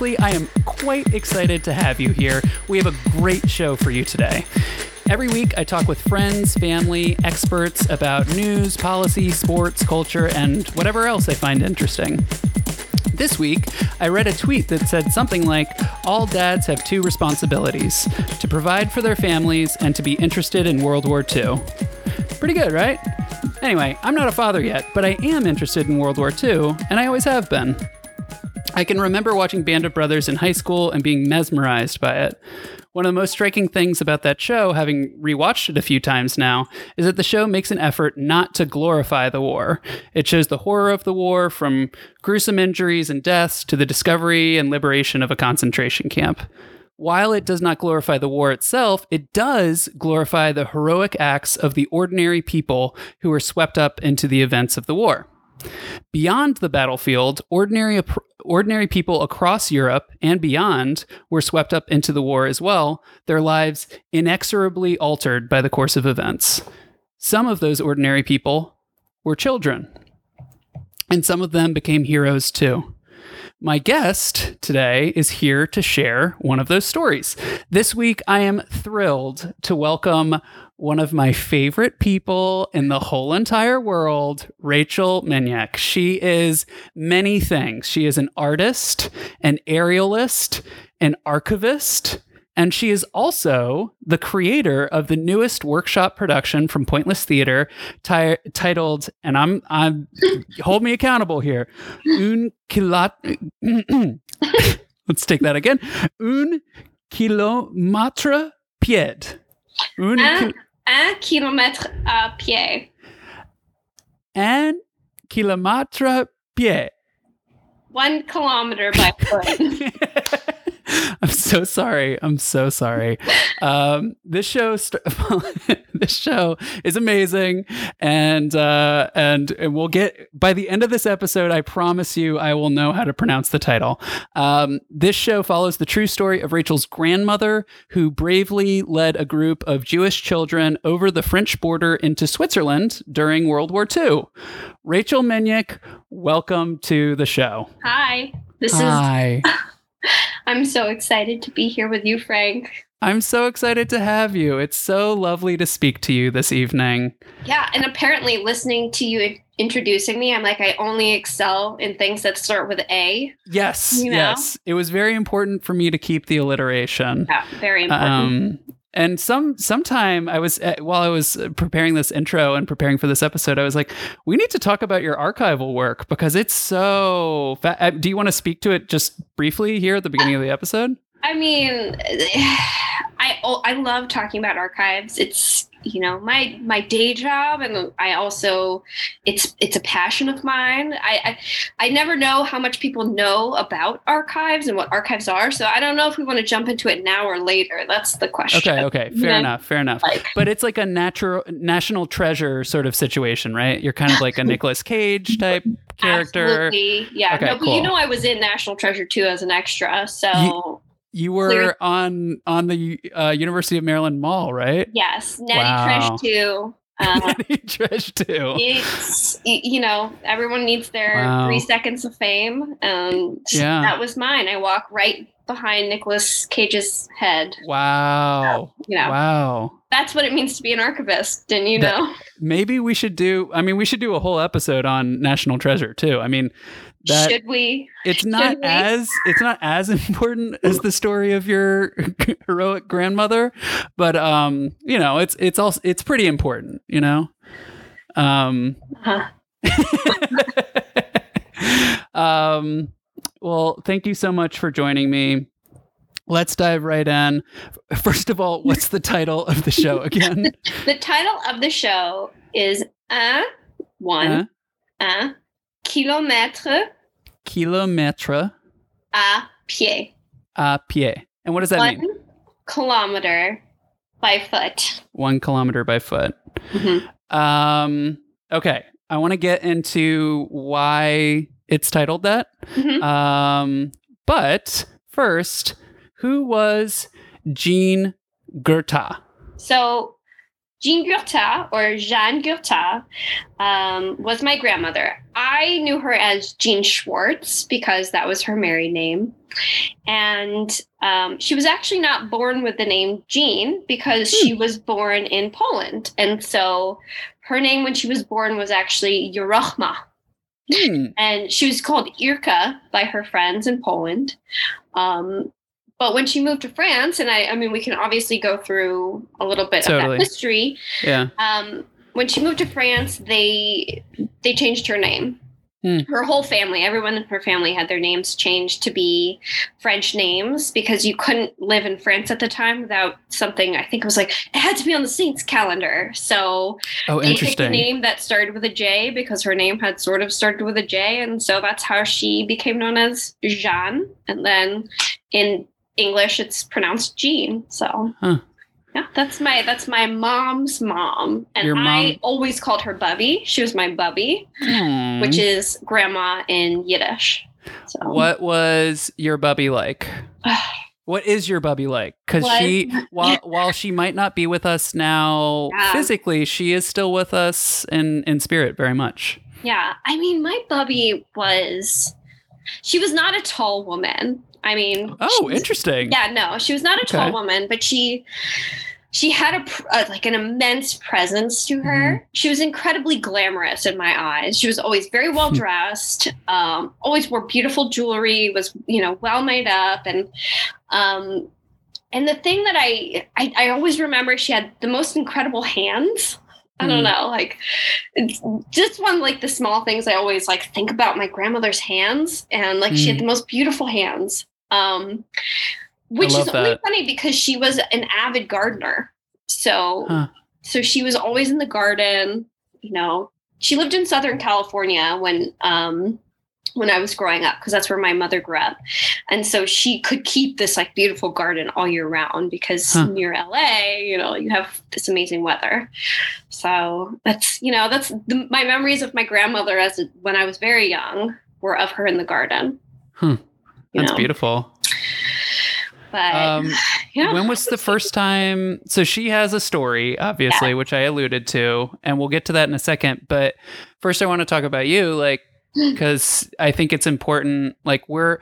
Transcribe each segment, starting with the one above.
frankly, I am quite excited to have you here. We have a great show for you today. Every week, I talk with friends, family, experts about news, policy, sports, culture, and whatever else I find interesting. This week, I read a tweet that said something like All dads have two responsibilities to provide for their families and to be interested in World War II. Pretty good, right? Anyway, I'm not a father yet, but I am interested in World War II, and I always have been. I can remember watching Band of Brothers in high school and being mesmerized by it. One of the most striking things about that show, having rewatched it a few times now, is that the show makes an effort not to glorify the war. It shows the horror of the war, from gruesome injuries and deaths to the discovery and liberation of a concentration camp. While it does not glorify the war itself, it does glorify the heroic acts of the ordinary people who were swept up into the events of the war. Beyond the battlefield, ordinary ordinary people across Europe and beyond were swept up into the war as well, their lives inexorably altered by the course of events. Some of those ordinary people were children, and some of them became heroes too. My guest today is here to share one of those stories. This week, I am thrilled to welcome one of my favorite people in the whole entire world, Rachel Miniak. She is many things. She is an artist, an aerialist, an archivist, and she is also the creator of the newest workshop production from Pointless Theater t- titled, and I'm, I'm, hold me accountable here, Un Kilat. Let's take that again. Un kilomètre pied. Un, ah. un, un kilomètre à pied. Un kilomètre pied. One kilometer by foot. I'm so sorry. I'm so sorry. Um, this show, st- this show is amazing, and uh, and and we'll get by the end of this episode. I promise you, I will know how to pronounce the title. Um, this show follows the true story of Rachel's grandmother, who bravely led a group of Jewish children over the French border into Switzerland during World War II. Rachel Miniak, welcome to the show. Hi. This Hi. is. I'm so excited to be here with you, Frank. I'm so excited to have you. It's so lovely to speak to you this evening. Yeah, and apparently listening to you introducing me, I'm like I only excel in things that start with A. Yes, you know? yes. It was very important for me to keep the alliteration. Yeah, very important. Um, and some sometime I was uh, while I was preparing this intro and preparing for this episode, I was like, we need to talk about your archival work because it's so. Fa- uh, do you want to speak to it just briefly here at the beginning of the episode? I mean, I I love talking about archives. It's you know my my day job and i also it's it's a passion of mine. I, I, I never know how much people know about archives and what archives are so i don't know if we want to jump into it now or later. That's the question. Okay okay fair enough fair enough. Like, but it's like a natural national treasure sort of situation right? You're kind of like a nicolas cage type character. Absolutely yeah. Okay, no, but cool. you know i was in national treasure too as an extra so you, you were Clear. on on the uh, University of Maryland Mall, right? Yes, Natty wow. Trash too. Um, Natty Trash too. It's you know everyone needs their wow. three seconds of fame, and yeah. that was mine. I walk right behind Nicolas Cage's head. Wow. You know. Wow. That's what it means to be an archivist, didn't you that, know? Maybe we should do I mean we should do a whole episode on National Treasure too. I mean that should we it's not we? as it's not as important as the story of your heroic grandmother but um you know it's it's also it's pretty important you know um huh. um well thank you so much for joining me Let's dive right in. First of all, what's the title of the show again? the title of the show is Un, one, uh, un kilomètre. Kilomètre. À pied. À pied. And what does that mean? One mean? kilometer by foot. One kilometer by foot. Mm-hmm. Um, okay. I want to get into why it's titled that. Mm-hmm. Um, but first, who was Jean Goethe? So Jean Gurta or Jeanne Gurta um, was my grandmother. I knew her as Jean Schwartz because that was her married name. And um, she was actually not born with the name Jean because hmm. she was born in Poland. And so her name when she was born was actually Yerochma. Hmm. And she was called Irka by her friends in Poland. Um, but when she moved to France, and I, I mean, we can obviously go through a little bit totally. of that history. Yeah. Um, when she moved to France, they they changed her name. Hmm. Her whole family, everyone in her family had their names changed to be French names because you couldn't live in France at the time without something. I think it was like it had to be on the saints calendar. So oh, they interesting. picked a name that started with a J because her name had sort of started with a J, and so that's how she became known as Jeanne. And then in English, it's pronounced Jean. So huh. yeah, that's my that's my mom's mom, and Your mom... I always called her Bubby. She was my Bubby, hmm. which is grandma in Yiddish. So. What was your Bubby like? what is your Bubby like? Because she, while while she might not be with us now yeah. physically, she is still with us in in spirit very much. Yeah, I mean, my Bubby was. She was not a tall woman. I mean, oh, was, interesting. Yeah, no, she was not a okay. tall woman, but she she had a, a, like an immense presence to her. Mm-hmm. She was incredibly glamorous in my eyes. She was always very well dressed, um, always wore beautiful jewelry, was you know well made up, and um, and the thing that I, I I always remember, she had the most incredible hands. I don't mm. know, like it's just one like the small things I always like think about my grandmother's hands and like mm. she had mm. the most beautiful hands. Um, which is only funny because she was an avid gardener. So, huh. so she was always in the garden. You know, she lived in Southern California when um, when I was growing up because that's where my mother grew up, and so she could keep this like beautiful garden all year round because huh. near LA, you know, you have this amazing weather. So that's you know that's the, my memories of my grandmother as when I was very young were of her in the garden. Hmm. That's know? beautiful. But um, yeah. when was the first time? So she has a story, obviously, yeah. which I alluded to, and we'll get to that in a second. But first, I want to talk about you, like, because I think it's important. Like, we're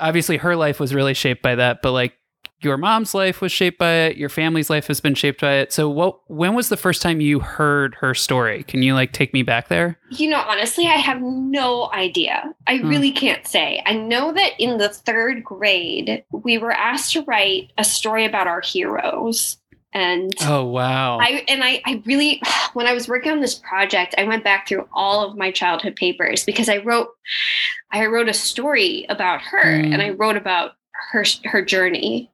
obviously her life was really shaped by that, but like your mom's life was shaped by it your family's life has been shaped by it. So what when was the first time you heard her story? Can you like take me back there? You know honestly i have no idea. I hmm. really can't say. I know that in the third grade we were asked to write a story about our heroes. And oh wow. I and i i really when i was working on this project i went back through all of my childhood papers because i wrote i wrote a story about her mm. and i wrote about her her journey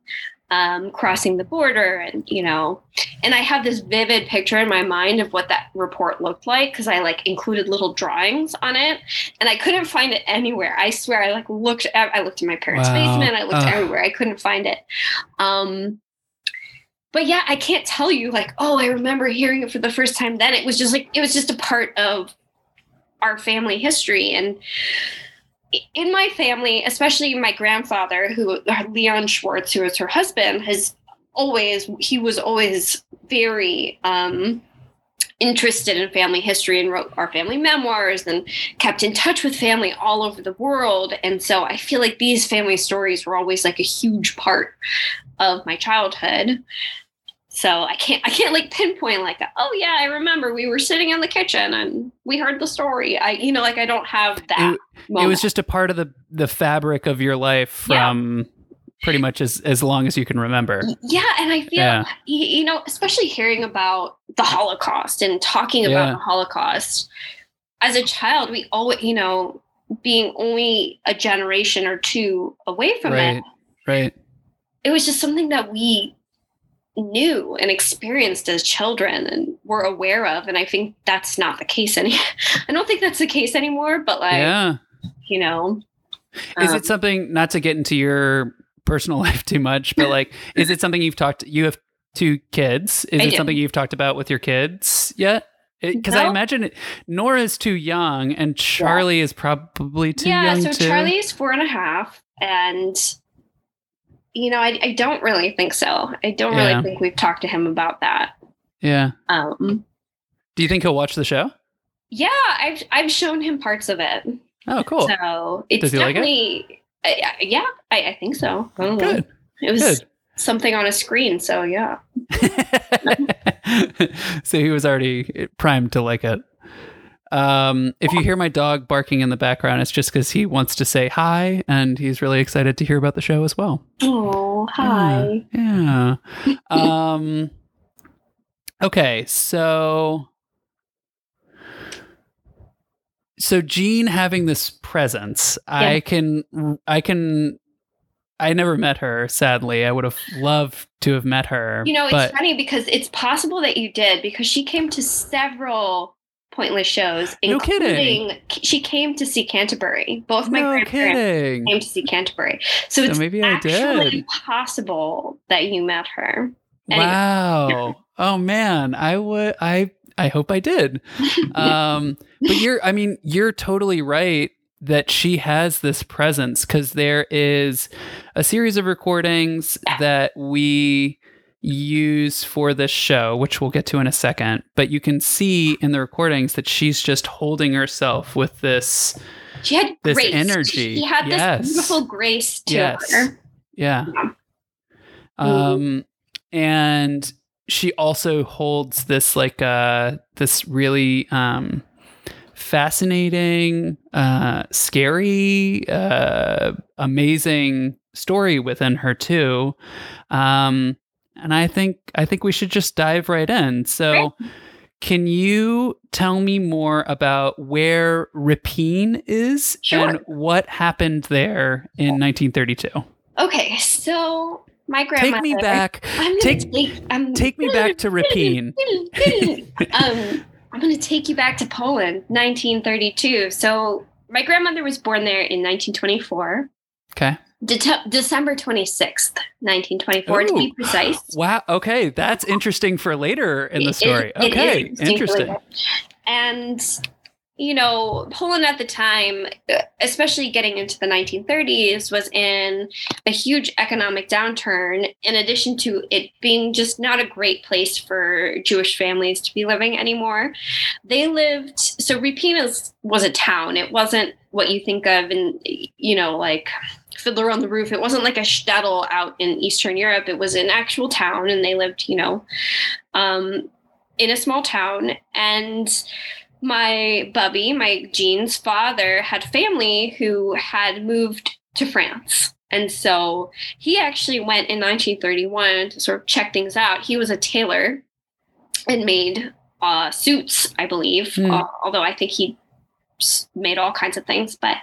um, crossing the border and you know and i have this vivid picture in my mind of what that report looked like because i like included little drawings on it and i couldn't find it anywhere i swear i like looked at i looked in my parents wow. basement i looked uh. everywhere i couldn't find it um but yeah i can't tell you like oh i remember hearing it for the first time then it was just like it was just a part of our family history and in my family, especially my grandfather, who Leon Schwartz, who was her husband, has always he was always very um, interested in family history and wrote our family memoirs and kept in touch with family all over the world. And so I feel like these family stories were always like a huge part of my childhood so i can't i can't like pinpoint like oh yeah i remember we were sitting in the kitchen and we heard the story i you know like i don't have that it, it was just a part of the the fabric of your life from yeah. pretty much as as long as you can remember yeah and i feel yeah. you, know especially hearing about the holocaust and talking about yeah. the holocaust as a child we always you know being only a generation or two away from right, it right it was just something that we knew and experienced as children and were aware of and i think that's not the case any i don't think that's the case anymore but like yeah you know is um, it something not to get into your personal life too much but like is it something you've talked you have two kids is I it something you've talked about with your kids yet because no. I imagine it, Nora's too young and Charlie yeah. is probably too yeah, young. Yeah, so too. Charlie's four and a half, and you know, I, I don't really think so. I don't yeah. really think we've talked to him about that. Yeah. Um, Do you think he'll watch the show? yeah, I've I've shown him parts of it, Oh, cool. so it's Does he like it? definitely. uh, yeah, I, I think so. I. Good. It was Good. something on a screen, so yeah. so he was already primed to like it. Um, if you hear my dog barking in the background, it's just because he wants to say hi and he's really excited to hear about the show as well. Oh, hi. Yeah. yeah. um, okay, so so Jean having this presence, I can I can I never met her, sadly. I would have loved to have met her. You know, it's funny because it's possible that you did because she came to several pointless shows, No kidding. including she came to see Canterbury. Both my no grandparents kidding. came to see Canterbury. So, So it's maybe I actually did. possible that you met her. Anyway. Wow. Oh man, I would I I hope I did. Um but you're I mean, you're totally right that she has this presence cuz there is a series of recordings that we use for this show, which we'll get to in a second, but you can see in the recordings that she's just holding herself with this She had This grace. energy. She had Yes. this beautiful grace to Yes. her. Yeah. Yeah. Um and she also holds this like uh this really um fascinating, uh scary, uh amazing story within her too. Um and I think I think we should just dive right in. So can you tell me more about where Rypin is Sure. and what happened there in 1932? Okay, so my grandmother. Take me back. I'm take- take, I'm, Take me back to Rypin. um, I'm going to take you back to Poland, 1932. So my grandmother was born there in 1924, Okay. De- December 26th, 1924 to be precise. Wow. Okay. That's interesting for later in the It- story. it okay. interesting Interesting. And you know, Poland at the time, especially getting into the 1930s, was in a huge economic downturn, in addition to it being just not a great place for Jewish families to be living anymore. They lived, so Repina was a town. It wasn't what you think of in, you know, like Fiddler on the Roof. It wasn't like a shtetl out in Eastern Europe. It was an actual town, and they lived, you know, um, in a small town. And my bubby, my Jean's father, had family who had moved to France. And so he actually went in 1931 to sort of check things out. He was a tailor and made uh, suits, I believe, Hmm. uh, although I think he made all kinds of things. But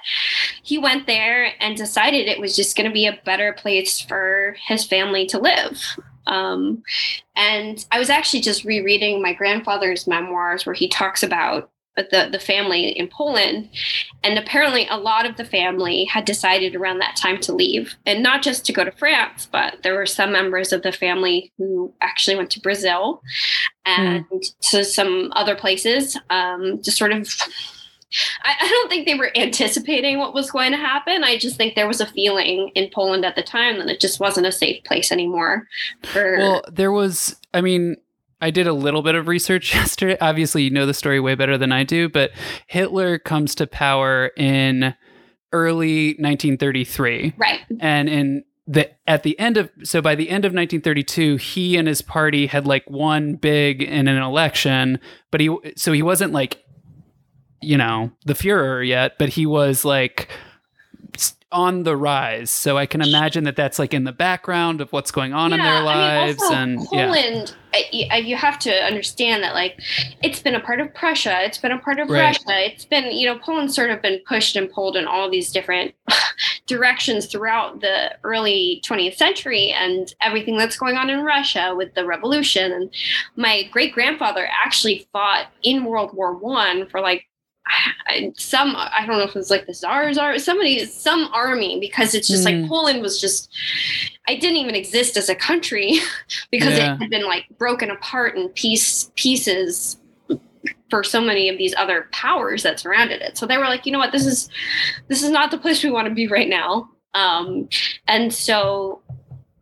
he went there and decided it was just going to be a better place for his family to live. Um, and I was actually just rereading my grandfather's memoirs where he talks about the, the family in Poland. And apparently, a lot of the family had decided around that time to leave, and not just to go to France, but there were some members of the family who actually went to Brazil and to some other places um, to sort of. I, I don't think they were anticipating what was going to happen. I just think there was a feeling in Poland at the time that it just wasn't a safe place anymore. For Well, there was, I mean, I did a little bit of research yesterday. Obviously, you know the story way better than I do, but Hitler comes to power in early 1933. right, And in the at the end of so by the end of 1932 he and his party had like won big in an election but he so he wasn't like you know the Führer yet but he was like on the rise so I can imagine that that's like in the background of what's going on in their lives also and yeah Poland, y- uh, you have to understand that like it's been a part of Prussia, it's been a part of Right. Russia, it's been you know Poland's sort of been pushed and pulled in all these different directions throughout the early 20th century and everything that's going on in Russia with the revolution. And my great grandfather actually fought in World War One for like I- some I don't know if it was like the czars somebody some army because it's just Mm. like Poland was just I didn't even exist as a country because Yeah. it had been like broken apart in piece pieces for so many of these other powers that surrounded it. So they were like, you know what, this is this is not the place we want to be right now. Um, and so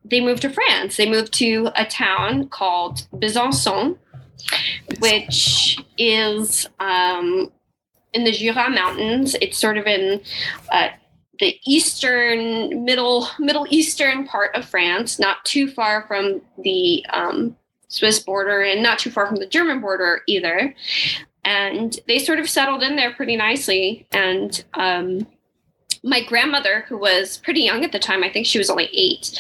they moved to France. They moved to a town called Besançon, which is um, in the Jura Mountains. It's sort of in uh, the eastern, middle, middle eastern part of France, not too far from the um, Swiss border and not too far from the German border either. And they sort of settled in there pretty nicely. And um, my grandmother, who was pretty young at the time, I think she was only eight,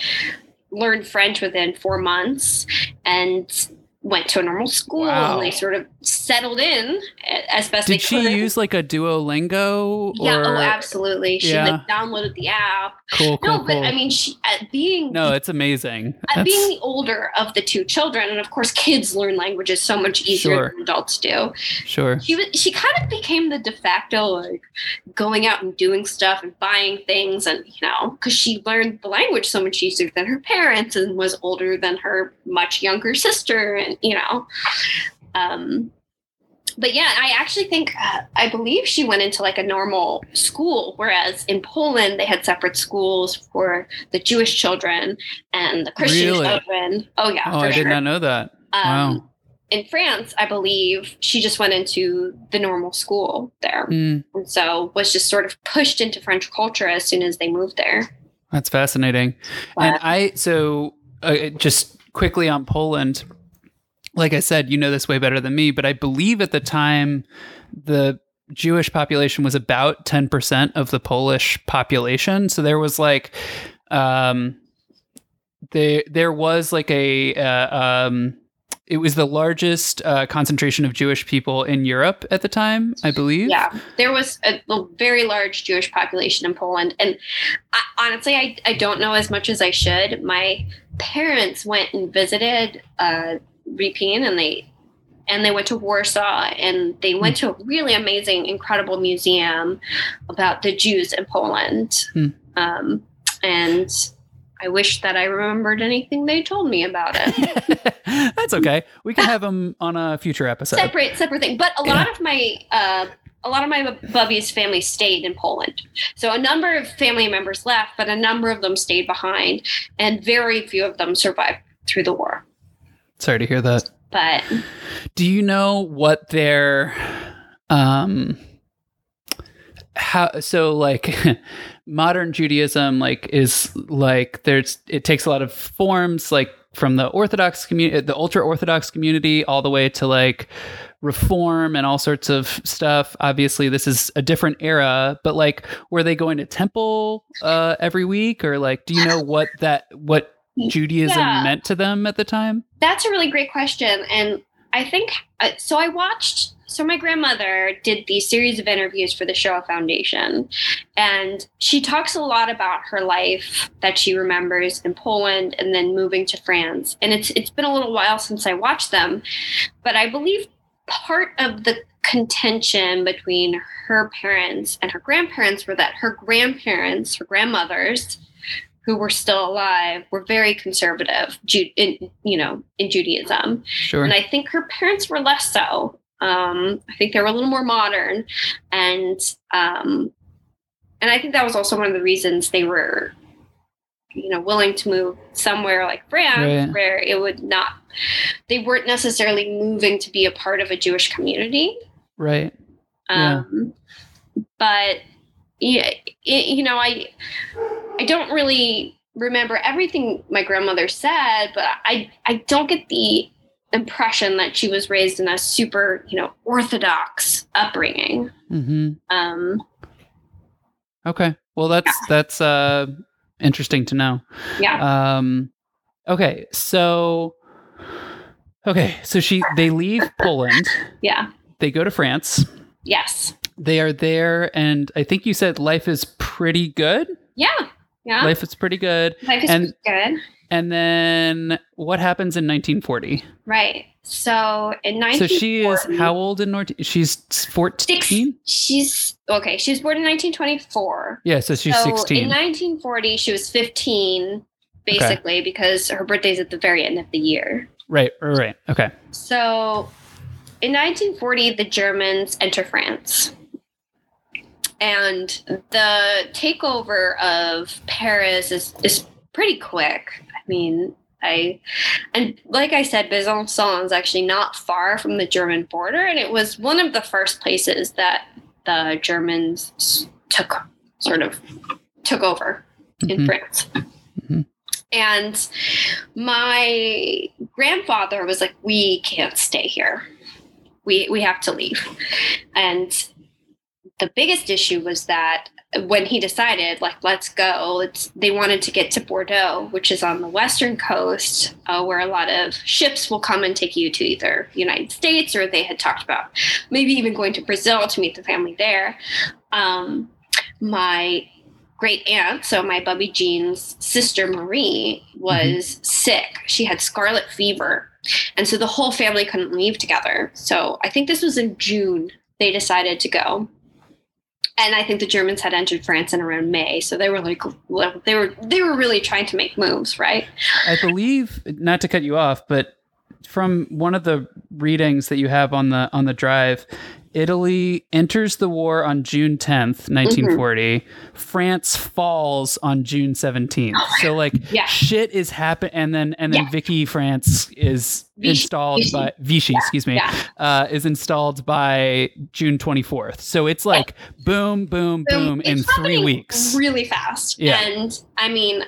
learned French within four months. And went to a normal school Wow. and they sort of settled in as best. Did she use like a Duolingo? yeah, oh, absolutely. She Yeah. like downloaded the app. Cool, cool, no, cool. but I mean, she at being no, it's amazing. That's- being the older of the two children, and of course, kids learn languages so much easier Sure. than adults do. sure. She was she kind of became the de facto like going out and doing stuff and buying things, and you know, because she learned the language so much easier than her parents and was older than her much younger sister, and you know, um. But yeah, I actually think uh, I believe she went into like a normal school, whereas in Poland they had separate schools for the Jewish children and the Christian Really? children. Oh yeah, Oh, for I sure. did not know that. Um, Wow. In France, I believe she just went into the normal school there, Hmm, and so was just sort of pushed into French culture as soon as they moved there. that's fascinating. And I so uh, just quickly on Poland. Like I said, you know this way better than me, but I believe at the time the Jewish population was about 10% of the Polish population. So there was like um there there was like a uh, um it was the largest uh, concentration of Jewish people in Europe at the time, I believe. yeah, there was a, a very large Jewish population in Poland, and I, honestly, I, I don't know as much as I should. My parents went and visited uh, Rypin, and they and they went to Warsaw, and they went to a really amazing, incredible museum about the Jews in Poland. Hmm. Um, and I wish that I remembered anything they told me about it. That's okay. We can have them on a future episode. separate separate thing but a lot of my uh a lot of my bubby's family stayed in Poland. So a number of family members left, but a number of them stayed behind, and very few of them survived through the war. Sorry to hear that. But Do you know what their um how so like modern Judaism like is like there's it takes a lot of forms like from the Orthodox community the ultra Orthodox community all the way to like reform and all sorts of stuff. Obviously this is a different era, but like were they going to temple uh every week or like do you know what that what Judaism Yeah. meant to them at the time? that's a really great question, and I think uh, so. I watched. So my grandmother did these series of interviews for the Shoah Foundation, and she talks a lot about her life that she remembers in Poland and then moving to France. And it's it's been a little while since I watched them, but I believe part of the contention between her parents and her grandparents were that her grandparents, her grandmothers, who were still alive, were very conservative, Ju- in, you know, in Judaism. Sure. And I think her parents were less so. Um, I think they were a little more modern, and um, and I think that was also one of the reasons they were, you know, willing to move somewhere like France, Right. where it would not. They weren't necessarily moving to be a part of a Jewish community. right. Yeah. Um, but yeah, you know, I I don't really remember everything my grandmother said, but I I don't get the impression that she was raised in a super you know orthodox upbringing. Mhm. Um, Okay. Well, that's that's uh interesting to know. yeah, Um okay, so Okay, so she they leave Poland, yeah, they go to France. yes, They are there and I think you said life is pretty good. yeah, yeah. Life is pretty good. Life is and- good, And then what happens in 1940? right? So in So she is 1940 how old in North she's 14? She's okay. She was born in 1924. Yeah, so she's so 16. in 1940, she was 15, basically, because her birthday's at the very end of the year. right, right, right. Okay. So in 1940, the Germans enter France. And the takeover of Paris is, is pretty quick. I mean, I and like I said, Besançon is actually not far from the German border, and it was one of the first places that the Germans took sort of took over mm-hmm. in France. Mm-hmm. And my grandfather was like, "We can't stay here. We we have to leave." And the biggest issue was that when he decided like let's go it's they wanted to get to bordeaux which is on the western coast uh, where a lot of ships will come and take you to either united states or they had talked about maybe even going to brazil to meet the family there. Um, my great aunt so my bubby jean's sister marie was mm-hmm. sick. She had scarlet fever. And so the whole family couldn't leave together. So i think this was in june they decided to go and I think the Germans had entered France in around May, so they were like they were they were really trying to make moves, right? I believe, not to cut you off, but from one of the readings that you have on the on the drive, Italy enters the war on June 10th, 1940. Mm-hmm. France falls on June 17th. Oh, so like yeah. shit is happening and then and then yeah. Vicky France is Vichy. installed Vichy. by Vichy, excuse me, yeah. uh, is installed by June 24th. So it's like boom, boom, boom, boom in 3 weeks. Really fast. Yeah. And I mean,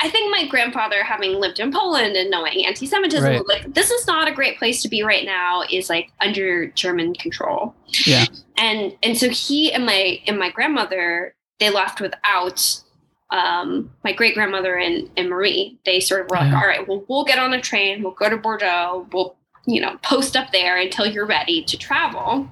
I think my grandfather, having lived in Poland and knowing anti-Semitism, right. like this is not a great place to be right now. Is like under German control. Yeah. And and so he and my and my grandmother they left without um, my great grandmother and, and Marie. They sort of were like, yeah. all right, well we'll get on a train, we'll go to Bordeaux, we'll you know post up there until you're ready to travel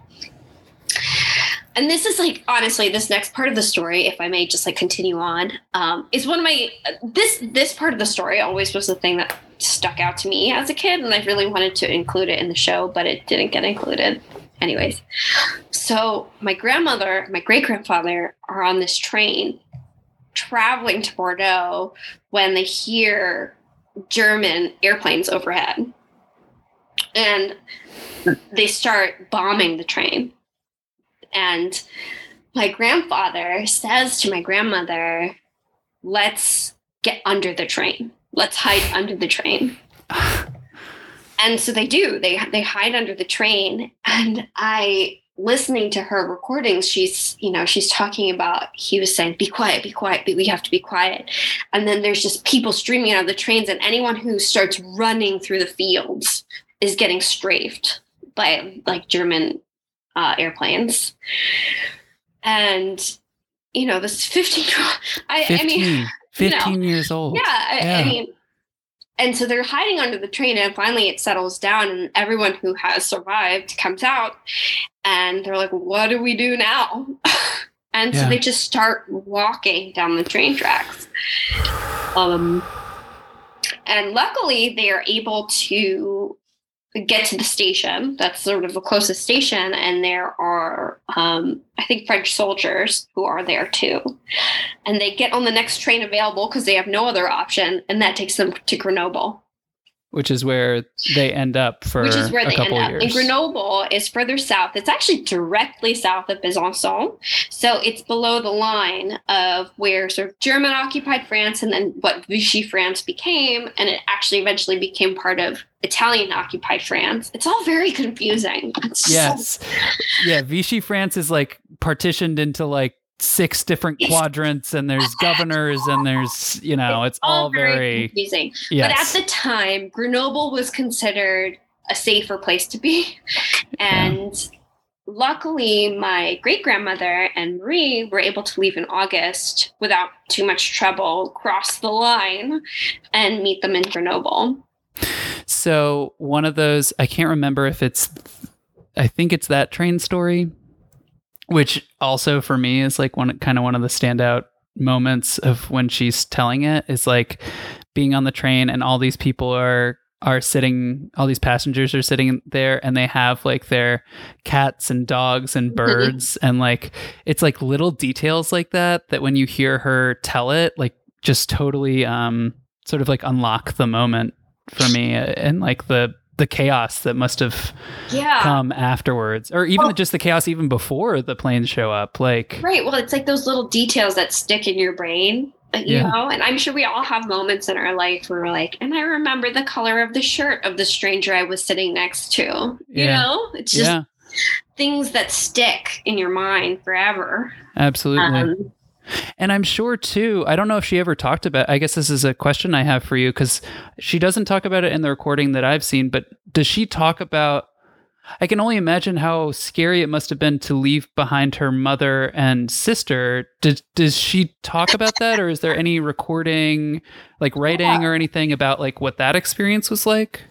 and this is like honestly this next part of the story if i may just like continue on um, is one of my this this part of the story always was the thing that stuck out to me as a kid and i really wanted to include it in the show but it didn't get included. Anyways so my grandmother my great grandfather are on this train traveling to bordeaux when they hear german airplanes overhead. And they start bombing the train and my grandfather says to my grandmother, let's get under the train. Let's hide under the train. and so they do. They they hide under the train. And I listening to her recordings, she's, you know, she's talking about he was saying, be quiet, be quiet, we have to be quiet. And then there's just people streaming out of the trains, and anyone who starts running through the fields is getting strafed by like German uh, airplanes. And, you know, this 15 I, 15, I mean, 15 you know, years old. Yeah, yeah. I, I mean, and so they're hiding under the train and finally it settles down and everyone who has survived comes out and they're like what do we do now and yeah. so they just start walking down the train tracks um and luckily they are able to get to the station. That's sort of the closest station and there are um, i think french soldiers who are there too. And they get on the next train available because they have no other option and that takes them to grenoble which is where they end up for which is where they end up. Years. And Grenoble is further south. It's actually directly south of Besançon, so it's below the line of where sort of German occupied France and then what Vichy France became, and it actually eventually became part of Italian occupied France. It's all very confusing. It's yes, so- yeah. Vichy France is like partitioned into like six different quadrants and there's governors and there's you know it's, it's all, all, very, very confusing yes. but at the time grenoble was considered a safer place to be and yeah. luckily my great grandmother and marie were able to leave in august without too much trouble cross the line and meet them in grenoble so one of those i can't remember if it's i think it's that train story which also for me is like one kind of one of the standout moments of when she's telling it is like being on the train and all these people are are sitting all these passengers are sitting there and they have like their cats and dogs and birds and like it's like little details like that that when you hear her tell it like just totally um sort of like unlock the moment for me and like the the chaos that must have yeah. come afterwards or even well, just the chaos even before the planes show up like right well it's like those little details that stick in your brain you Yeah. know and i'm sure we all have moments in our life where we're like and i remember the color of the shirt of the stranger i was sitting next to you Yeah. know it's just yeah, things that stick in your mind forever absolutely. um, And I'm sure too, I don't know if she ever talked about I guess this is a question I have for you cuz she doesn't talk about it in the recording that I've seen, but does she talk about I can only imagine how scary it must have been to leave behind her mother and sister. Does does she talk about that or is there any recording like writing or anything about like what that experience was like?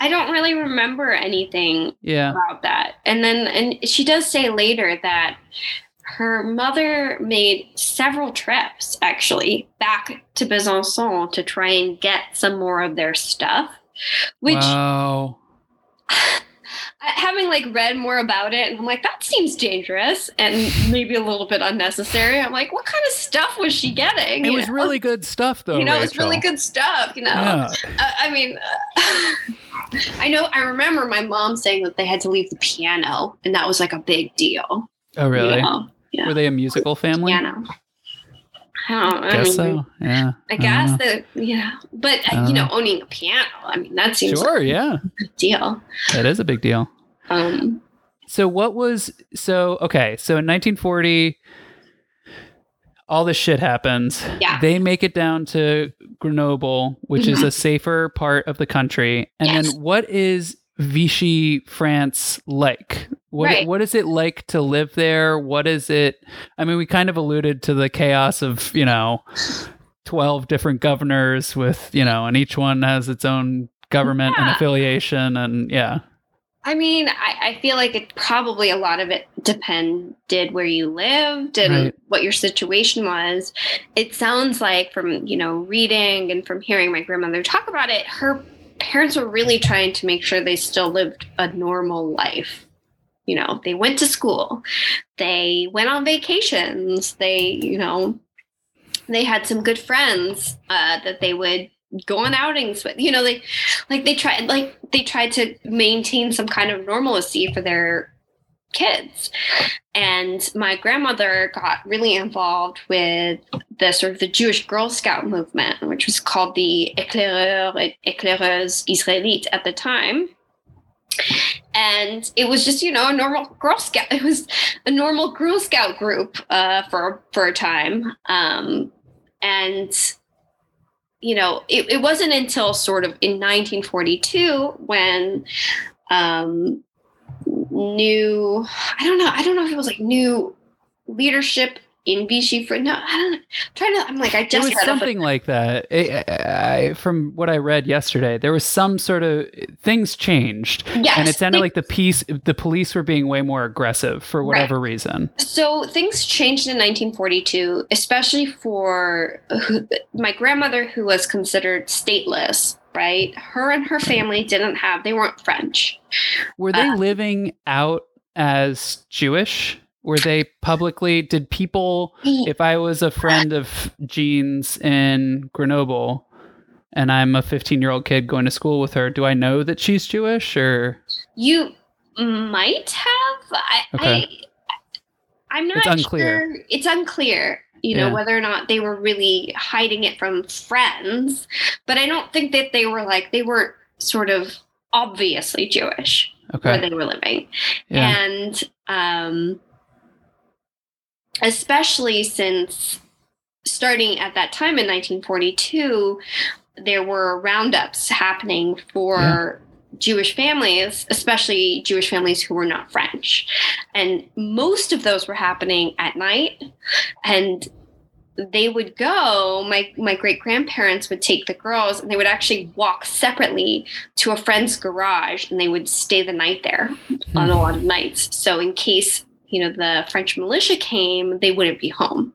i don't really remember anything Yeah. about that. And then and she does say later that her mother made several trips actually back to Besançon to try and get some more of their stuff. Which wow. having like read more about it and I'm like that seems dangerous and maybe a little bit unnecessary. I'm like what kind of stuff was she getting? It was know? really good stuff though. you know, it's really good stuff, you know. Yeah. Uh, I mean, uh, I know. I remember my mom saying that they had to leave the piano, and that was like a big deal. Oh really? You know? Yeah. Were they a musical family? Piano. I don't. I Guess mean, so. Yeah. I guess know. that yeah, but uh, Uh, you know, owning a piano. I mean, that seems Sure, like a yeah. big deal. That is a big deal. Um, So what was so okay, so in 1940 all this shit happens. Yeah. They make it down to Grenoble, which is a safer part of the country. And Yes. then what is Vichy France like? What Right. what is it like to live there? What is it I mean, we kind of alluded to the chaos of, you know, 12 different governors with, you know, and each one has its own government and affiliation and yeah. I mean, I, I feel like it probably a lot of it depended where you lived and Right. what your situation was. It sounds like from, you know, reading and from hearing my grandmother talk about it, her parents were really trying to make sure they still lived a normal life. You know, they went to school, they went on vacations, they, you know, they had some good friends uh, that they would go on outings with. You know, they like they tried like they tried to maintain some kind of normalcy for their kids. And my grandmother got really involved with the sort of the Jewish Girl Scout movement, which was called the Éclaireurs Éclaireuses Israélites at the time. And it was just, you know, a normal Girl Scout. It was a normal Girl Scout group uh, for for a time. Um, and you know, it, it wasn't until sort of in 1942 when um, new, I don't know, I don't know if it was like new leadership in Vichy for no, I don't know. I'm trying to, I'm like, I It just was up a- something like that. I- I- I- from what I read yesterday, there was some sort of things changed, Yes, and it sounded they- like the piece, the police were being way more aggressive for whatever reason. So things changed in 1942, especially for who, my grandmother, who was considered stateless. Right, her and her family didn't have; they weren't French. Were they Uh, living out as Jewish? Were they publicly? Did people? If I was a friend of Jean's in Grenoble, and I'm a 15 year old kid going to school with her, do I know that she's Jewish or? You might have. I, Okay. I I'm not It's unclear. sure. It's unclear. You know Yeah. whether or not they were really hiding it from friends, but I don't think that they were like they weren't sort of obviously Jewish where they were living, Yeah. and um, especially since starting at that time in 1942, there were roundups happening for Jewish families, especially Jewish families who were not French. And most of those were happening at night. And they would go, my, my great grandparents would take the girls and they would actually walk separately to a friend's garage and they would stay the night there on hmm. a lot of nights. So in case, you know, the French militia came, they wouldn't be home.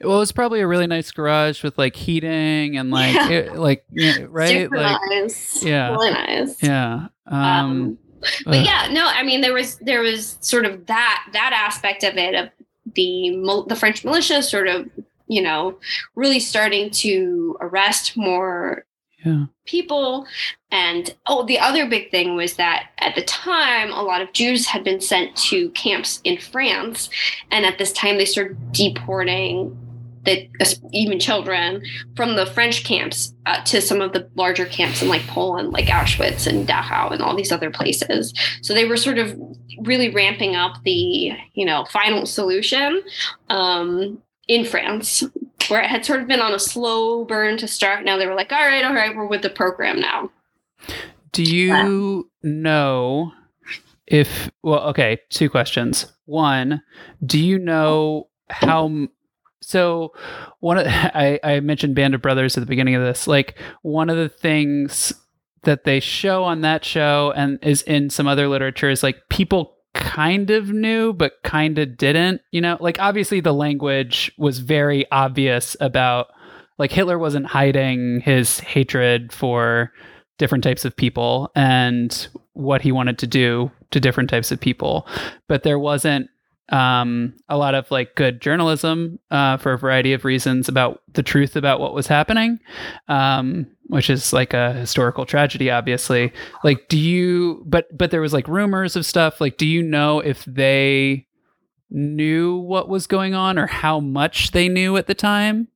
Well, it's probably a really nice garage with like heating and like Yeah. it, like right Super like nice. yeah. Really nice. yeah um, Um, but ugh. yeah, no, I mean there was there was sort of that that aspect of it of the the French militia sort of you know really starting to arrest more yeah. people. And oh the other big thing was that at the time a lot of Jews had been sent to camps in France. And at this time they started deporting the, even children from the French camps uh, to some of the larger camps in like Poland, like Auschwitz and Dachau and all these other places. So they were sort of really ramping up the you know final solution um, in France, where it had sort of been on a slow burn to start. Now they were like, all right, all right, we're with the program now. Do you know if well okay two questions one do you know how so one of I, I mentioned band of brothers at the beginning of this like one of the things that they show on that show and is in some other literature is like people kind of knew but kind of didn't you know? Like obviously the language was very obvious about like hitler wasn't hiding his hatred for different types of people and what he wanted to do to different types of people. But there wasn't um, a lot of like good journalism uh, for a variety of reasons about the truth about what was happening, um, which is like a historical tragedy, obviously. Like, do you? But but there was like rumors of stuff. Like, do you know if they knew what was going on or how much they knew at the time?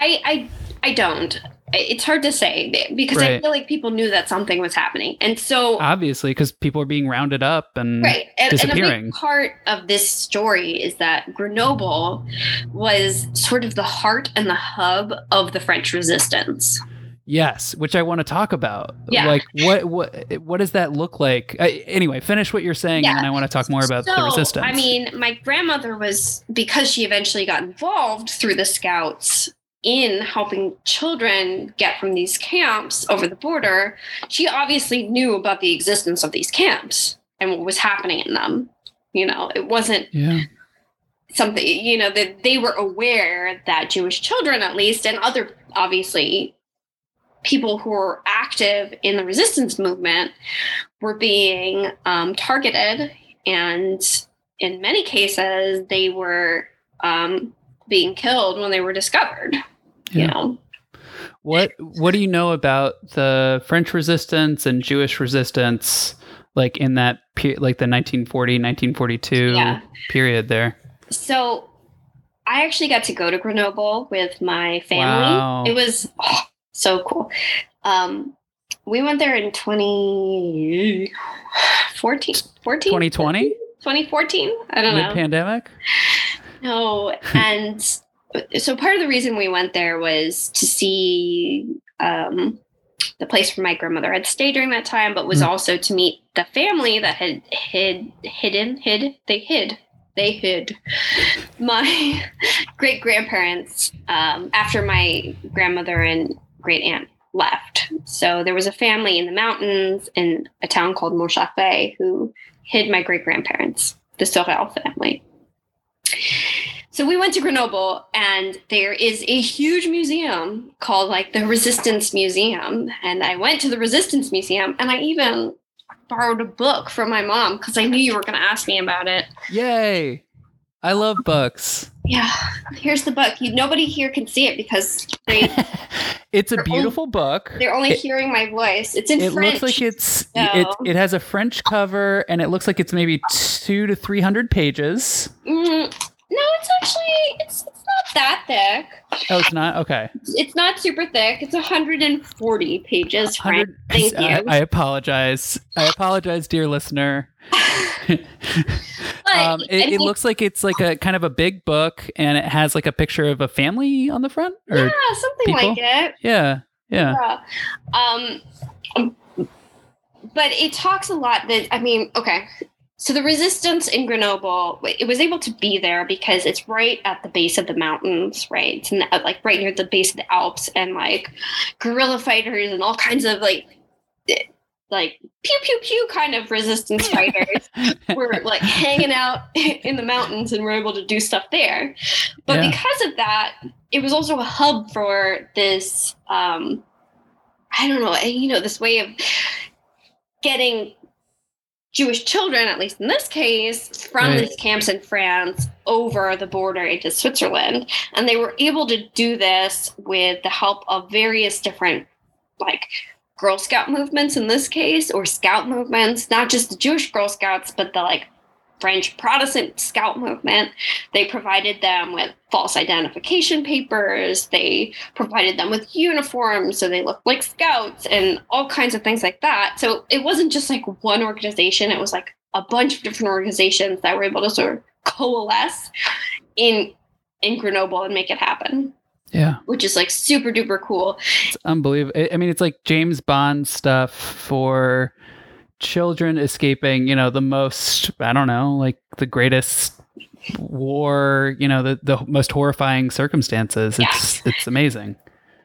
I I, I don't it's hard to say because right. I feel like people knew that something was happening, and so obviously because people are being rounded up and right. and, disappearing. And a big part of this story is that Grenoble was sort of the heart and the hub of the French Resistance. Yes, which I want to talk about. Yeah. Like what what what does that look like? Uh, anyway, finish what you're saying, yeah. and then I want to talk more about so, the resistance. I mean, my grandmother was because she eventually got involved through the Scouts in helping children get from these camps over the border, she obviously knew about the existence of these camps and what was happening in them. You know, it wasn't yeah. something, you know, that they were aware that Jewish children, at least, and other obviously people who were active in the resistance movement were being um, targeted. And in many cases, they were um, being killed when they were discovered you know what what do you know about the french resistance and jewish resistance like in that pe- like the 1940 1942 yeah. period there? So i actually got to go to grenoble with my family. Wow. it was oh, so cool. Um we went there in 2014 14 2020 2014 i don't Mid know. Pandemic no and so part of the reason we went there was to see um, the place where my grandmother had stayed during that time, but was mm. also to meet the family that had hid, hidden, hid, they hid, they hid my great grandparents um, after my grandmother and great aunt left. So there was a family in the mountains in a town called Montchaffé who hid my great grandparents, the Sorel family. So we went to Grenoble, and there is a huge museum called like the Resistance Museum. And I went to the Resistance Museum, and I even borrowed a book from my mom because I knew you were going to ask me about it. Yay! I love books. Yeah, here's the book. You, nobody here can see it because they. it's a beautiful only, book. They're only it, hearing my voice. It's in it French. It looks like it's so. it, it has a French cover, and it looks like it's maybe two to three hundred pages. Mm, no, it's actually it's it's not that thick. Oh, it's not okay. It's not super thick. It's 140 pages. Frank. Thank I, you. I apologize. I apologize, dear listener. um, it, it, looks like it's like a kind of a big book, and it has like a picture of a family on the front. yeah, something people? like it. Yeah, yeah. yeah. Um, but it talks a lot. That I mean, okay, so the resistance in Grenoble, it was able to be there because it's right at the base of the mountains, right? It's the, like right near the base of the Alps, and like guerrilla fighters and all kinds of like like pew pew pew kind of resistance fighters were like hanging out in the mountains and were able to do stuff there. But yeah. because of that, it was also a hub for this um I don't know, you know, this way of getting Jewish children, at least in this case, from right. these camps in France over the border into Switzerland. And they were able to do this with the help of various different, like, Girl Scout movements in this case, or Scout movements, not just the Jewish Girl Scouts, but the like French Protestant scout movement. They provided them with false identification papers. They provided them with uniforms so they looked like scouts and all kinds of things like that. So it wasn't just like one organization, it was like a bunch of different organizations that were able to sort of coalesce in in Grenoble and make it happen. Yeah. Which is like super duper cool. It's unbelievable. I mean, it's like James Bond stuff for children escaping, you know, the most, I don't know, like the greatest war, you know, the, the most horrifying circumstances. It's it's amazing.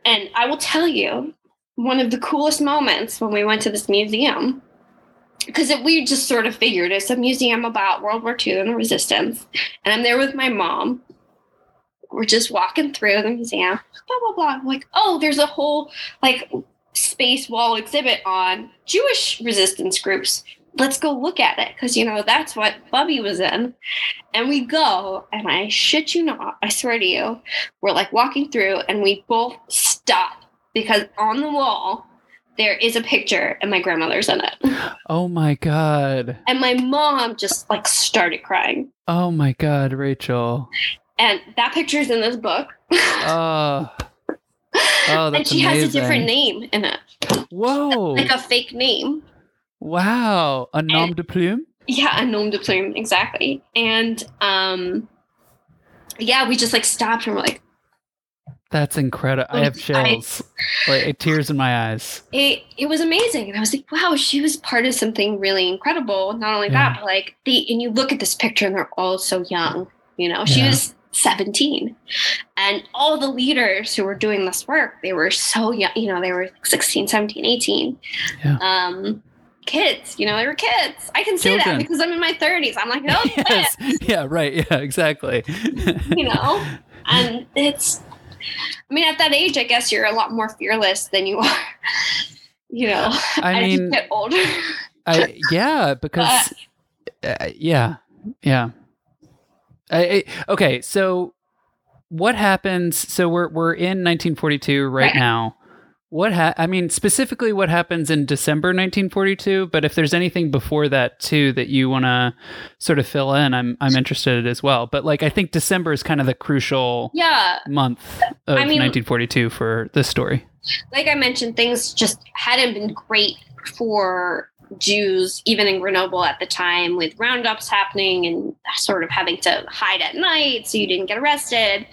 And I will tell you, one of the coolest moments when we went to this museum, because we just sort of figured it's a museum about World War II and the resistance. And I'm there with my mom. We're just walking through the museum, blah, blah, blah. I'm like, oh, there's a whole like space wall exhibit on Jewish resistance groups. Let's go look at it because you know that's what Bubby was in. And we go, and I shit you not, I swear to you, we're like walking through, and we both stop because on the wall there is a picture, and my grandmother's in it. Oh my god. And my mom just like started crying. Oh my god, Rachel. And that picture is in this book. Oh. Oh, and she amazing. has a different name in it, Whoa. like a fake name. wow. A nom de plume? Yeah, a nom de plume, exactly. And um, yeah, we just like stopped and we're like, That's incredible. I have I- like tears in my eyes. it it was amazing. And I was like, wow, she was part of something really incredible. Not only Yeah. that, but like the and you look at this picture and they're all so young. You know, she Yeah. was 17. And all the leaders who were doing this work, they were so young, you know, they were 16, 17, 18. Yeah. Um kids, you know, they were kids. I can say Children. that because I'm in my 30s. I'm like, oh yes. Yeah, right. Yeah, exactly. you know and it's i mean at that age i guess you're a lot more fearless than you are you know I as you mean, get older I yeah, because uh, yeah, yeah. I, I, okay, so what happens? So we're we're in 1942 right Right. now. What ha- I mean, specifically, what happens in December 1942? But if there's anything before that too that you want to sort of fill in, I'm I'm interested as well. But like, I think December is kind of the crucial yeah month of I mean- 1942 for this story. like i mentioned things just hadn't been great for jews even in grenoble at the time with roundups happening and sort of having to hide at night so you didn't get arrested.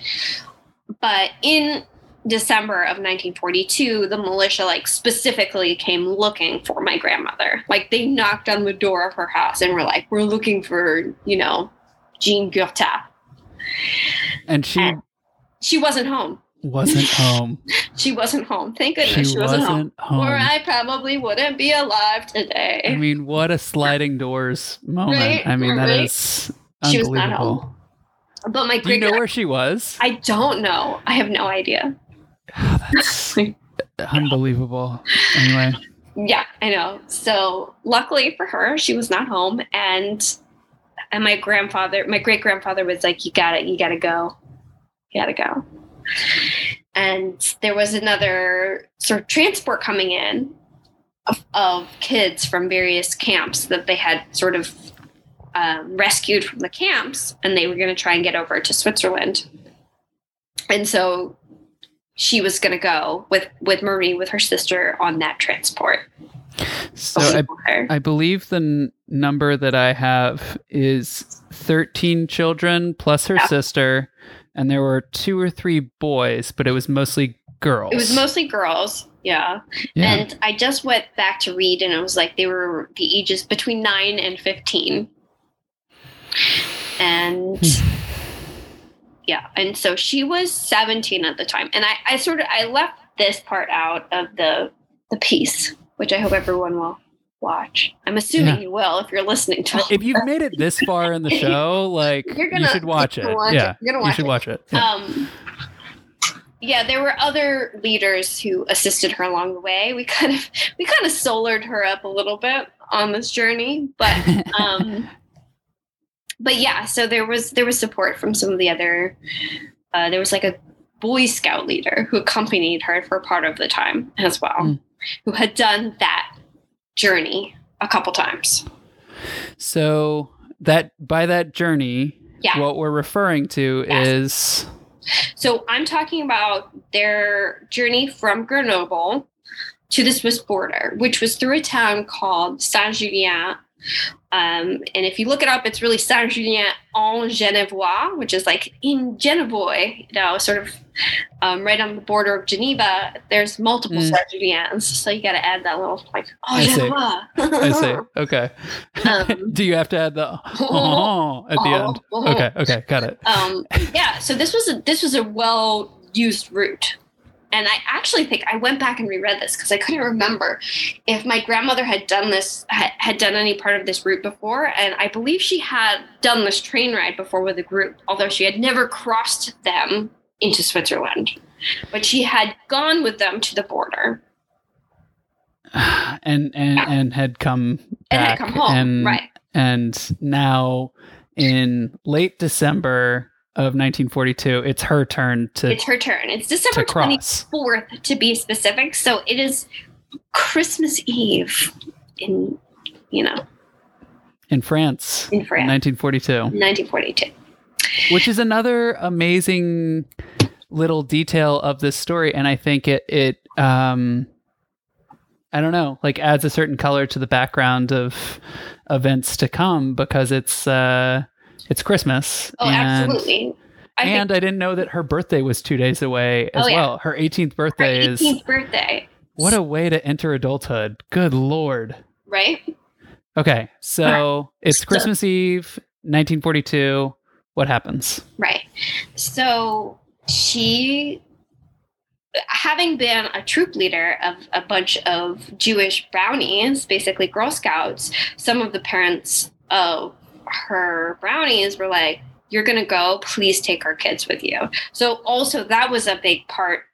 But in december of 1942 the militia like specifically came looking for my grandmother. Like they knocked on the door of her house and were like we're looking for you know jean gurta And she And- she wasn't home wasn't home. she wasn't home thank goodness she, wasn't, home wasn't home. or I probably wouldn't be alive today. I mean, what a sliding doors moment. Right, I mean, that right. is She was not unbelievable. but my Do you know where she was? I don't know. I have no idea. That's unbelievable. Anyway, Yeah, I know. So luckily for her, she was not home and and my grandfather, my great grandfather was like, You got it, you gotta go. You gotta go. And there was another sort of transport coming in of, of kids from various camps that they had sort of um, rescued from the camps, and they were going to try and get over to Switzerland. And so she was going to go with with Marie, with her sister, on that transport. so I. I believe the n- number that I have is 13 children plus her Yeah. sister, and there were two or three boys, but it was mostly girls. It was mostly girls, yeah. yeah. And I just went back to read, and it was like they were the ages between nine and fifteen. And hmm. yeah, and so she was seventeen at the time, and I, I sort of I left this part out of the the piece, which I hope everyone will watch. I'm assuming Yeah. you will if you're listening to. if you've made it this far in the show, like You're gonna- should watch it. watch yeah, it. You're gonna you should it. watch it. Yeah. Um, yeah, there were other leaders who assisted her along the way. We kind of we kind of solored her up a little bit on this journey, but um, but yeah. So there was there was support from some of the other. Uh, there was like a Boy Scout leader who accompanied her for part of the time as well, Mm. who had done that journey a couple times. So that by that journey, Yeah. what we're referring to Yes. is So I'm talking about their journey from Grenoble to the Swiss border, which was through a town called Saint Julien. Um, and if you look it up, it's really Saint Julien en Genevois, which is like in Genevois, you know, sort of um, right on the border of Geneva. There's multiple Mm. Saint Juliens, so you got to add that little like oh I see. I see. Okay. Um, Do you have to add the oh, at the end? Okay. Okay. Got it. um, yeah so this was a this was a well used route and i actually think i went back and reread this because i couldn't remember if my grandmother had done this had, had done any part of this route before. And i believe she had done this train ride before with a group although she had never crossed them into switzerland. But she had gone with them to the border. And and Yeah. and had come and had come home and right. and now in late December of 1942, it's her turn to it's her turn. It's december to cross. 24th to be specific. So it is christmas eve in you know in France in in france 1942, 1942 which is another amazing little detail of this story, and I think it it um I don't know, like adds a certain color to the background of events to come because it's uh it's Christmas. Oh, and, absolutely. I and I didn't know that her birthday was two days away as Oh, yeah. well. Her 18th think her birthday is 18th birthday. what a way to enter adulthood. Good lord. right? Okay, so it's So- Christmas Eve, 1942. What happens? Right. So she, having been a troop leader of a bunch of Jewish brownies, basically Girl Scouts, some of the parents of her brownies were like, You're going to go, please take our kids with you. So, also, that was a big part.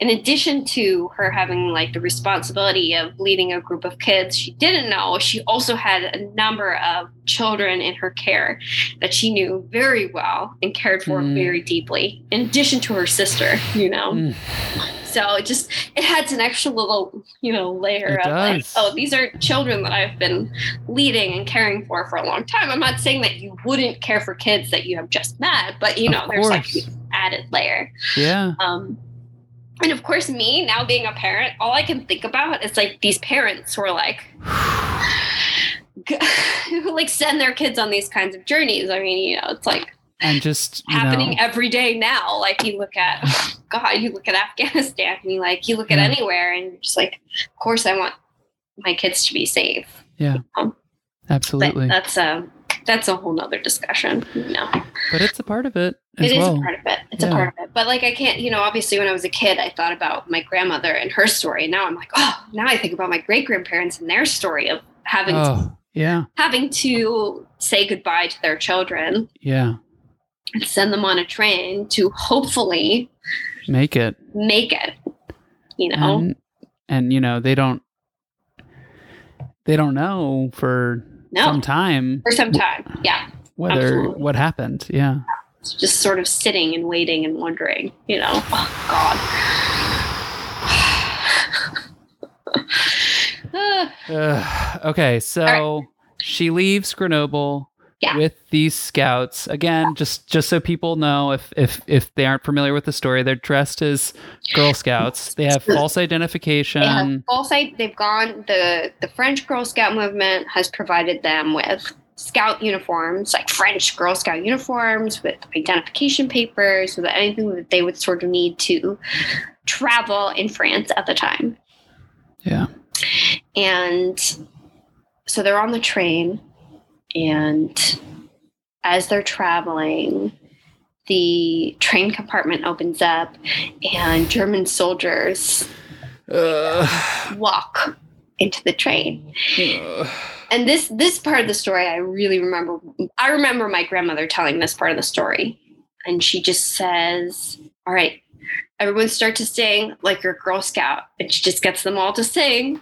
In addition to her having like the responsibility of leading a group of kids she didn't know, she also had a number of children in her care that she knew very well and cared for Mm. very deeply, in addition to her sister, you know. Mm. So it just it adds an extra little, you know, layer It of like, oh, these are children that I've been leading and caring for for a long time. I'm not saying that you wouldn't care for kids that you have just met, but you know, there's like added layer. Yeah. Um, and of course, me now being a parent, all I can think about is like these parents who are like, who like send their kids on these kinds of journeys. I mean, you know, it's like And just, you happening know, every day now. Like you look at, God, you look at Afghanistan, and you like you look at anywhere, and you're just like, of course, I want my kids to be safe. But absolutely. that's a that's a whole nother discussion. You know, but it's a part of it as it is well. a part of it. It's Yeah. a part of it. But like, I can't. You know, obviously, when I was a kid, I thought about my grandmother and her story. And now I'm like, oh, now I think about my great grandparents and their story of having oh, to, Oh, yeah. having to say goodbye to their children Yeah. And send them on a train to hopefully Make it. make it. You know. And, and you know, they don't they don't know for No. some time for some time. Yeah. whether absolutely. what happened. Yeah. It's just sort of sitting and waiting and wondering, you know, oh God. Ugh, okay, so she leaves Grenoble Yeah. with these scouts. Again, just just so people know, if if if they aren't familiar with the story, they're dressed as Girl Scouts. They have false they identification. have false they've gone the the French Girl Scout movement has provided them with scout uniforms, like French Girl Scout uniforms with identification papers, with anything that they would sort of need to travel in France at the time. yeah. And so they're on the train, and as they're traveling, the train compartment opens up, and German soldiers Ugh. walk into the train. Ugh. And this this part of the story, I really remember. I remember my grandmother telling this part of the story, and she just says, "All right, everyone start to sing like you're Girl Scout," and she just gets them all to sing,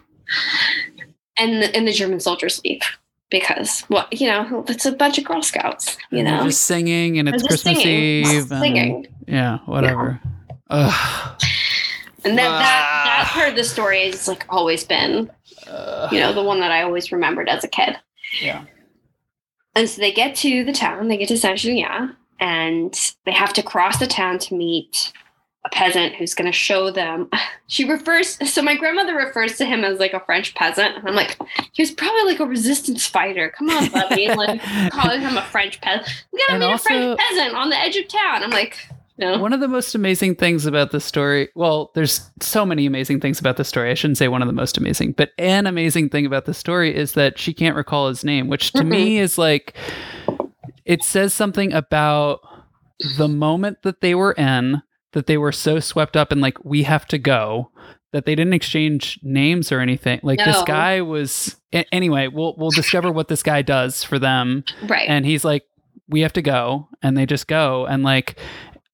and the, and the German soldiers leave because well, you know, it's a bunch of Girl Scouts, you know, just singing, and it's Christmas singing, Eve. And, singing. Yeah, whatever. Ugh. and that that Ah. that part of the story has like always been, Ugh. you know, the one that I always remembered as a kid. Yeah. and so they get to the town, they get to Saint Julien, and they have to cross the town to meet a peasant who's going to show them. She refers, so my grandmother refers to him as like a French peasant. And I'm like, he was probably like a resistance fighter. Come on, Bubby. like, calling him a French peasant. We got to meet also, a French peasant on the edge of town. I'm like, no. One of the most amazing things about the story, well, there's so many amazing things about the story. I shouldn't say one of the most amazing, but an amazing thing about the story is that she can't recall his name, which to me is like, it says something about the moment that they were in that they were so swept up in like we have to go that they didn't exchange names or anything. Like no. this guy was anyway, we'll we'll discover what this guy does for them. Right. And he's like we have to go and they just go and like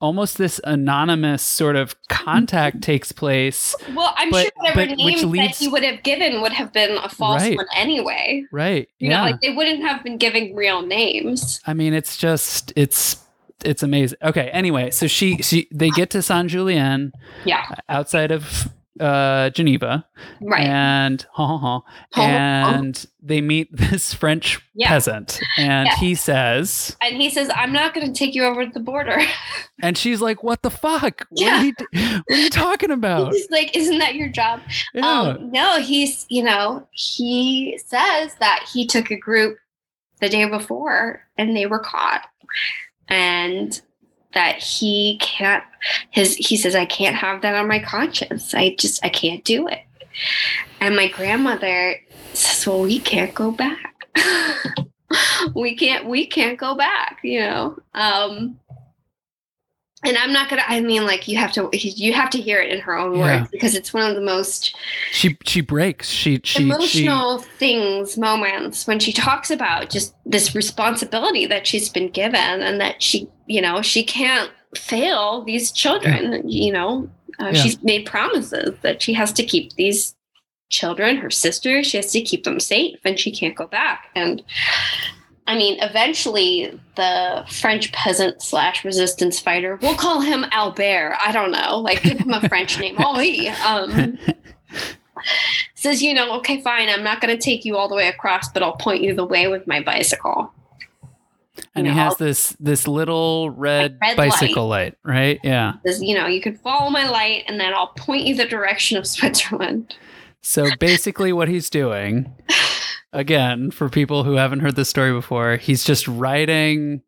almost this anonymous sort of contact takes place. Well, I'm but, sure whatever name leads, that he would have given would have been a false right, one anyway. Right. You yeah. know, like they wouldn't have been giving real names. I mean, it's just it's it's amazing. Okay. Anyway, so she she they get to Saint Julien, yeah, outside of uh Geneva, right? And ha ha ha, and they meet this French yeah. peasant, and yeah. he says, and he says, "I'm not going to take you over to the border." and she's like, "What the fuck? Yeah. What, are you, what are you talking about?" He's like, "Isn't that your job?" Yeah. Um, no, he's you know he says that he took a group the day before and they were caught and that he can't his he says i can't have that on my conscience. I just i can't do it. And my grandmother says well we can't go back. We can't we can't go back you know? Um and I'm not gonna. I mean, like you have to, you have to hear it in her own yeah. words because it's one of the most. She she breaks. She she emotional she, things, moments when she talks about just this responsibility that she's been given and that she, you know, she can't fail these children. Yeah. You know, uh, yeah. she's made promises that she has to keep these children, her sisters, she has to keep them safe, and she can't go back. And I mean, eventually the French peasant slash resistance fighter, we'll call him Albert. I don't know, like give him a French name. Oh, he um, says, you know, okay, fine, I'm not going to take you all the way across, but I'll point you the way with my bicycle. And you he know, has this this little red, red bicycle light. light, right? Yeah. Says, you know, you can follow my light, and then I'll point you the direction of Switzerland. So basically, what he's doing again, for people who haven't heard this story before, he's just riding,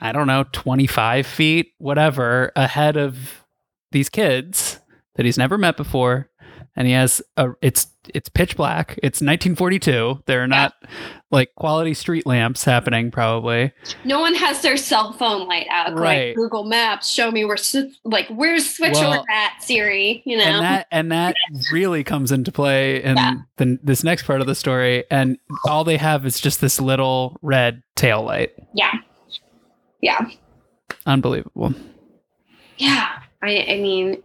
I don't know, 25 feet, whatever, ahead of these kids that he's never met before. And he has a, it's, it's pitch black. It's 1942. There are not yeah. like quality street lamps happening, probably. No one has their cell phone light out. Right. Like Google Maps, show me where, like, where's Switzerland well, at, Siri, you know? And that, and that really comes into play in yeah. the, this next part of the story. And all they have is just this little red tail light. Yeah. Yeah. Unbelievable. Yeah. I, I mean,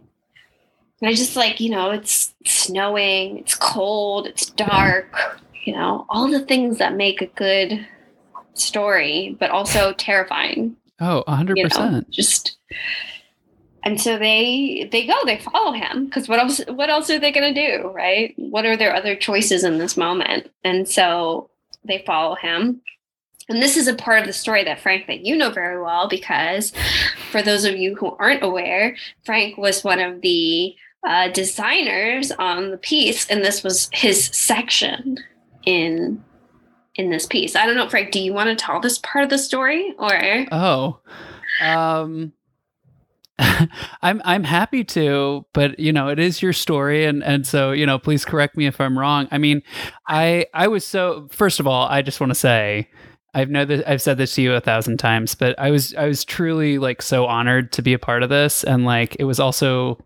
and I just like, you know, it's snowing, it's cold, it's dark, you know, all the things that make a good story, but also terrifying. Oh, 100%. You know, just and so they they go they follow him because what else what else are they going to do right what are their other choices in this moment and so they follow him and this is a part of the story that Frank, that you know very well, because for those of you who aren't aware, Frank was one of the uh, designers on the piece, and this was his section in in this piece. I don't know, Frank. Do you want to tell this part of the story, or oh, um, I'm I'm happy to, but you know, it is your story, and and so you know, please correct me if I'm wrong. I mean, I I was so first of all, I just want to say. I've know that I've said this to you a thousand times, but I was I was truly like so honored to be a part of this, and like it was also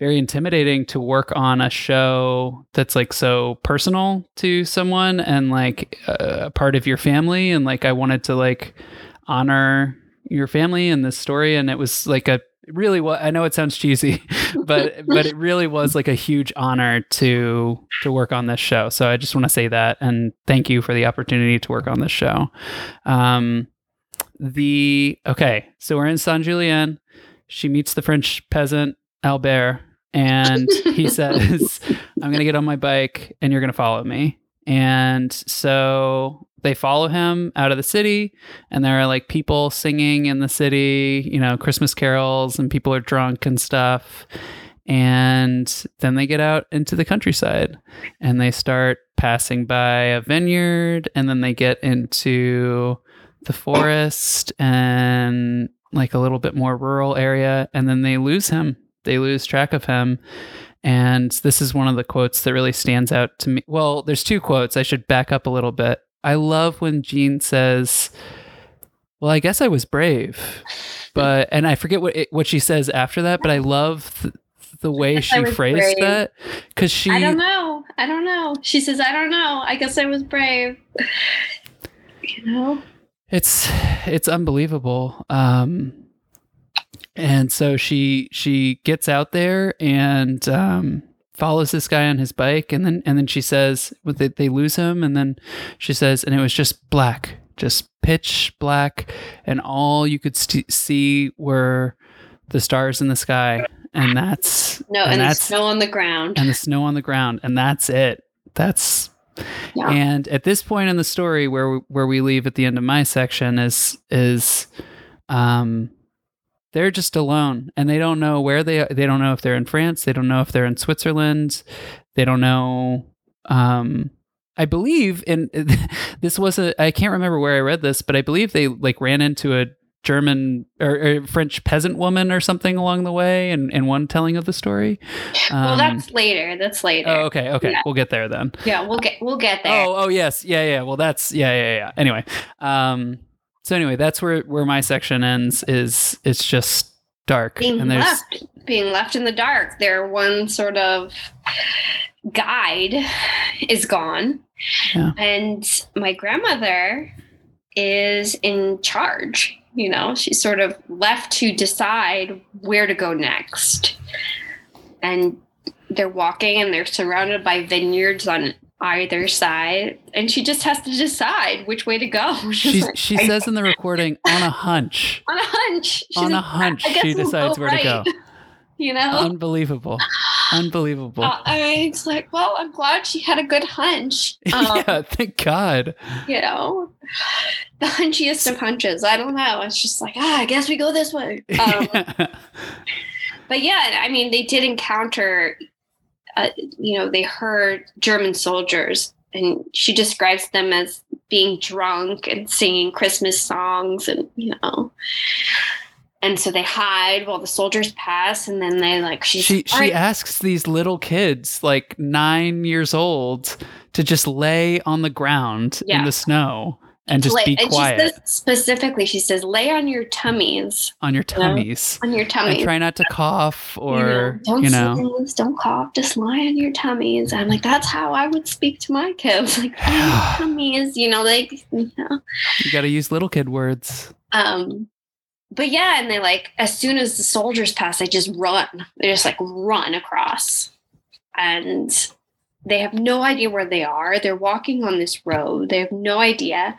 very intimidating to work on a show that's like so personal to someone and like a part of your family. And like I wanted to like honor your family and this story. And it was like a really what I know it sounds cheesy but but it really was like a huge honor to to work on this show. So I just want to say that and thank you for the opportunity to work on this show. Um the okay so we're in Saint Julien she meets the French peasant Albert and he says, I'm going to get on my bike and you're going to follow me. And so they follow him out of the city and there are like people singing in the city you know christmas carols and people are drunk and stuff and then they get out into the countryside and they start passing by a vineyard and then they get into the forest and like a little bit more rural area and then they lose him they lose track of him and this is one of the quotes that really stands out to me well there's two quotes i should back up a little bit i love when jean says well i guess i was brave but and i forget what it, what she says after that but i love th- the way she phrased brave. that because she I don't know. I don't know. She says, I don't know. I guess I was brave. You know? It's it's unbelievable. Um and so she she gets out there and um follows this guy on his bike. And then and then she says well, they, they lose him. And then she says and it was just black just pitch black. And all you could st- see were the stars in the sky. And that's No, and and, the that's snow on the ground. and the snow on the ground. And that's it. That's Yeah. and at this point in the story where we, where we leave at the end of my section is is um they're just alone and they don't know where they they don't know if they're in France they don't know if they're in Switzerland they don't know um I believe in this was a I can't remember where I read this but I believe they like ran into a German or, or French peasant woman or something along the way and in one telling of the story. well, Um, that's later. That's later. Oh, okay, okay. Yeah. We'll get there then. Yeah, we'll get we'll get there. Oh, oh yes, yeah, yeah. Well, that's yeah, yeah, yeah. Anyway, um, so anyway, that's where where my section ends. Is it's just dark being and there's left being left in the dark. Their one sort of guide is gone. Yeah. And my grandmother is in charge. You know, she's sort of left to decide where to go next. And they're walking and they're surrounded by vineyards on either side. And she just has to decide which way to go. She like, she says in the recording on a hunch, on a hunch. She's on a hunch, she decides where to go. You know? Unbelievable, unbelievable. Uh, I mean, it's like, well, I'm glad she had a good hunch. Um, yeah, thank God. You know, the hunchiest of hunches. I don't know. It's just like, ah, I guess we go this way. Um, but yeah, I mean, they did encounter, uh, you know, they heard German soldiers, and she describes them as being drunk and singing Christmas songs, and you know. And so they hide while the soldiers pass, and then they like she she right, asks these little kids, like nine years old, to just lay on the ground in the snow and just lay- be and quiet She says specifically, she says, "Lay on your tummies, on your you know, tummies. on your and tummies." try not to cough or, You know, don't you know, sneeze, don't cough, just lie on your tummies. I'm like, that's how I would speak to my kids, like tummies. You know, like, you know. you got to use little kid words. Um, but yeah, and they like as soon as the soldiers pass, they just run. They just like run across, and they have no idea where they are. They're walking on this road. They have no idea.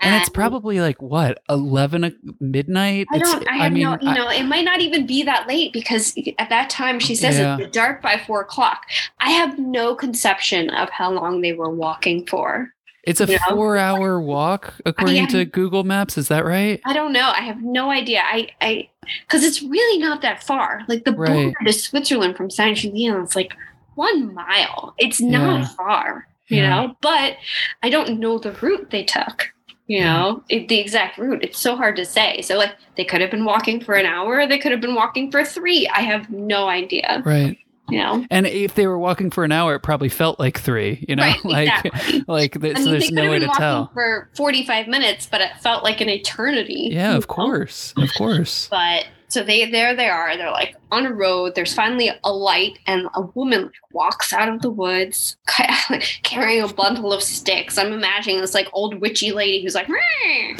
And it's probably like what eleven midnight. I don't. I have no. You I- know, it might not even be that late because at that time she says Yeah. it's dark by four o'clock. I have no conception of how long they were walking for. it's a you know? four-hour walk according to Google Maps. Is that right? I don't know. I have no idea. I, I, because it's really not that far. Like the Right. border to Switzerland from Saint Julien is like one mile. It's not Yeah. far, you Yeah. know. But I don't know the route they took. You know, it, the exact route. It's so hard to say. So like they could have been walking for an hour. They could have been walking for three. I have no idea. Right. You know. And if they were walking for an hour, it probably felt like three. You know, Right, like exactly. like th- I so there's no way to tell. for 45 minutes, but it felt like an eternity. Yeah, of know? course, of course. But so they there they are. They're like on a road. There's finally a light, and a woman walks out of the woods carrying a bundle of sticks. I'm imagining this like old witchy lady who's like,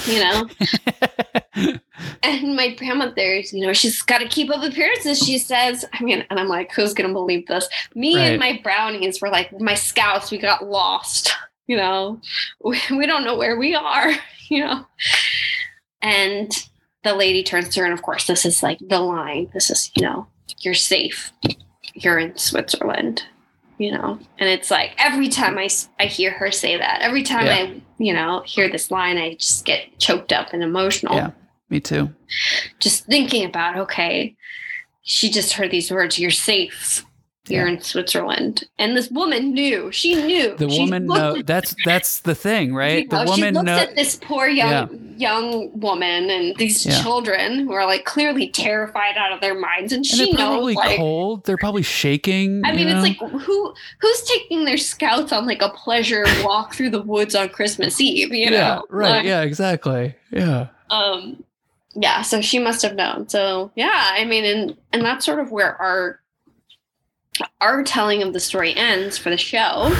you know. And my grandmother's, you know, she's got to keep up appearances. She says, I mean, and I'm like, who's gonna believe this? Me Right. and my brownies were like my scouts. We got lost. You know, we, we don't know where we are. You know, and the lady turns to her, and of course, this is like the line. This is, you know, you're safe. You're in Switzerland. you know and it's like every time i i hear her say that every time Yeah. i you know hear this line i just get choked up and emotional Yeah. Me too. just thinking about okay she just heard these words you're safe you're Yeah. in switzerland and this woman knew she knew The She woman know at- that's that's the thing, right? you The know, she woman looks know at this poor young young woman and these Yeah. children who are like clearly terrified out of their minds and and she they're knows probably like cold. They're probably shaking. I mean, know? it's like who who's taking their scouts on like a pleasure walk through the woods on Christmas Eve? You know, yeah, right. Like, yeah, exactly. Yeah. Um, yeah. So she must have known. So yeah, I mean, and and that's sort of where our our telling of the story ends for the show.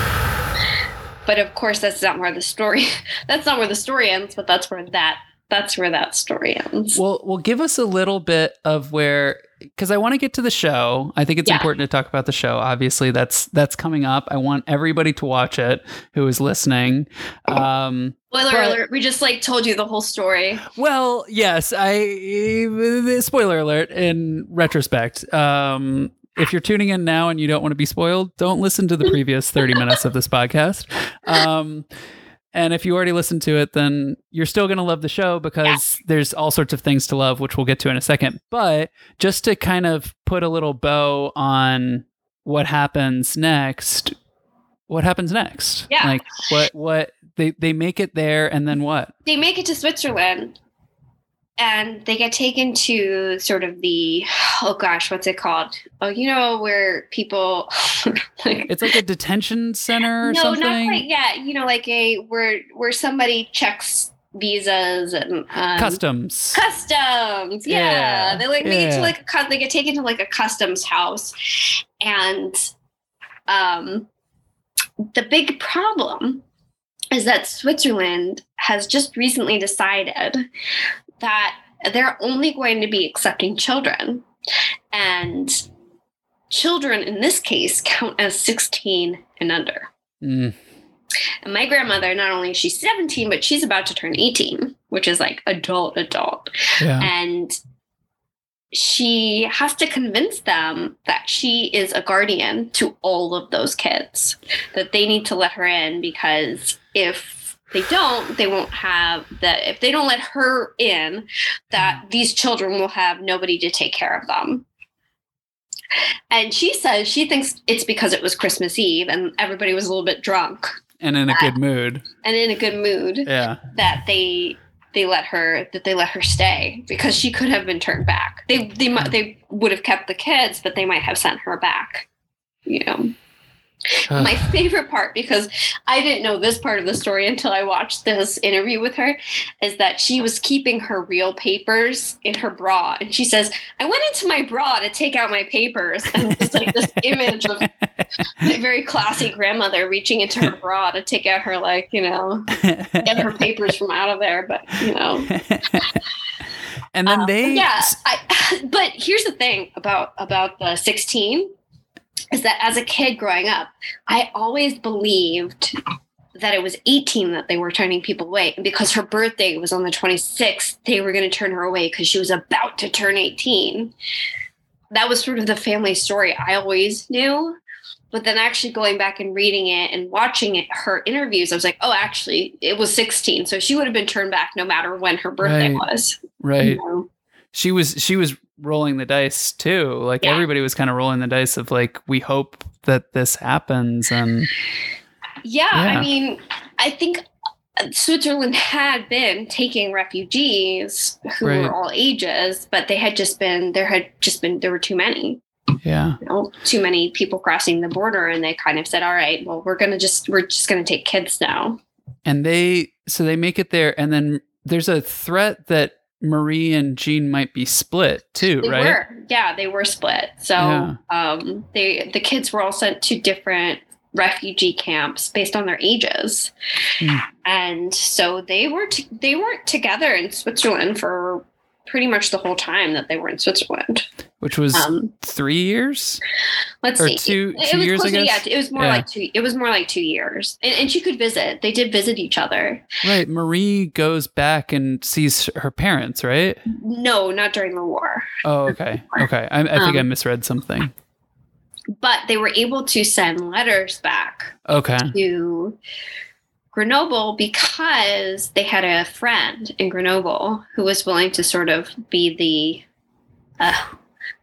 But of course, that's not where the story. That's not where the story ends. But that's where that that's where that story ends. Well, well, give us a little bit of where because I want to get to the show. I think it's Yeah. important to talk about the show. Obviously, that's that's coming up. I want everybody to watch it who is listening. Um, Spoiler but- alert! We just like told you the whole story. well, yes, I spoiler alert in retrospect. Um, if you're tuning in now and you don't want to be spoiled, don't listen to the previous 30 minutes of this podcast. Um, and if you already listened to it, then you're still going to love the show because there's all sorts of things to love, which we'll get to in a second. But just to kind of put a little bow on what happens next, what happens next? Yeah. Like what, what they, they make it there and then what? they make it to Switzerland and they get taken to sort of the oh gosh, what's it called? Oh, you know where people like It's like a detention center or no, something. not quite yet. You know, like a where where somebody checks visas and um, Customs. customs. Yeah, Yeah, they like it yeah. to like a they get taken to like a customs house, and um, the big problem is that Switzerland has just recently decided that they're only going to be accepting children, and children in this case count as 16 and under. Mm, And my grandmother, not only is she 17, but she's about to turn 18, which is like adult, adult. yeah. And she has to convince them that she is a guardian to all of those kids, that they need to let her in because if they don't, they won't have that. If they don't let her in, that mm. these children will have nobody to take care of them. And she says she thinks it's because it was Christmas Eve and everybody was a little bit drunk And in a good mood. and in a good mood Yeah. that they they let her that they let her stay because she could have been turned back. They they might they would have kept the kids, but they might have sent her back. You know. My favorite part, because I didn't know this part of the story until I watched this interview with her, is that she was keeping her real papers in her bra. And she says, I went into my bra to take out my papers. And it's like this image of a very classy grandmother reaching into her bra to take out her, like, you know, get her papers from out of there. But, you know, and then um, they yeah. I, but here's the thing about about the 16 is that as a kid growing up, I always believed that it was 18 that they were turning people away. And because her birthday was on the 26th, they were going to turn her away because she was about to turn 18. That was sort of the family story I always knew. But then actually going back and reading it and watching it, her interviews, I was like, oh, actually, it was 16. So she would have been turned back no matter when her birthday Right. was. right. You know? She was she was rolling the dice too. Like Yeah. everybody was kind of rolling the dice of like we hope that this happens and Yeah, Yeah. I mean, I think uh, Switzerland had been taking refugees who Right. were all ages, but they had just been there had just been there were too many, yeah. you know, too many people crossing the border, and they kind of said, "All right, well, we're gonna just we're just gonna take kids now." And they so they make it there and then there's a threat that Marie and Jean might be split too, They right? were, yeah, they were split. So, Yeah. um, they the kids were all sent to different refugee camps based on their ages, Hmm. and so they were t- they weren't together in Switzerland for pretty much the whole time that they were in Switzerland. Which was Um, 3 years? let's Or see, two- it, two was years, I closer- Yeah, it was more Yeah. like two. It was more like two years, and, and she could visit. They did visit each other. Right. Marie goes back and sees her parents, right? No, not during the war. Oh, okay. Okay. I, I think I Um, misread something. but they were able to send letters back Okay. to Grenoble because they had a friend in Grenoble who was willing to sort of be the uh,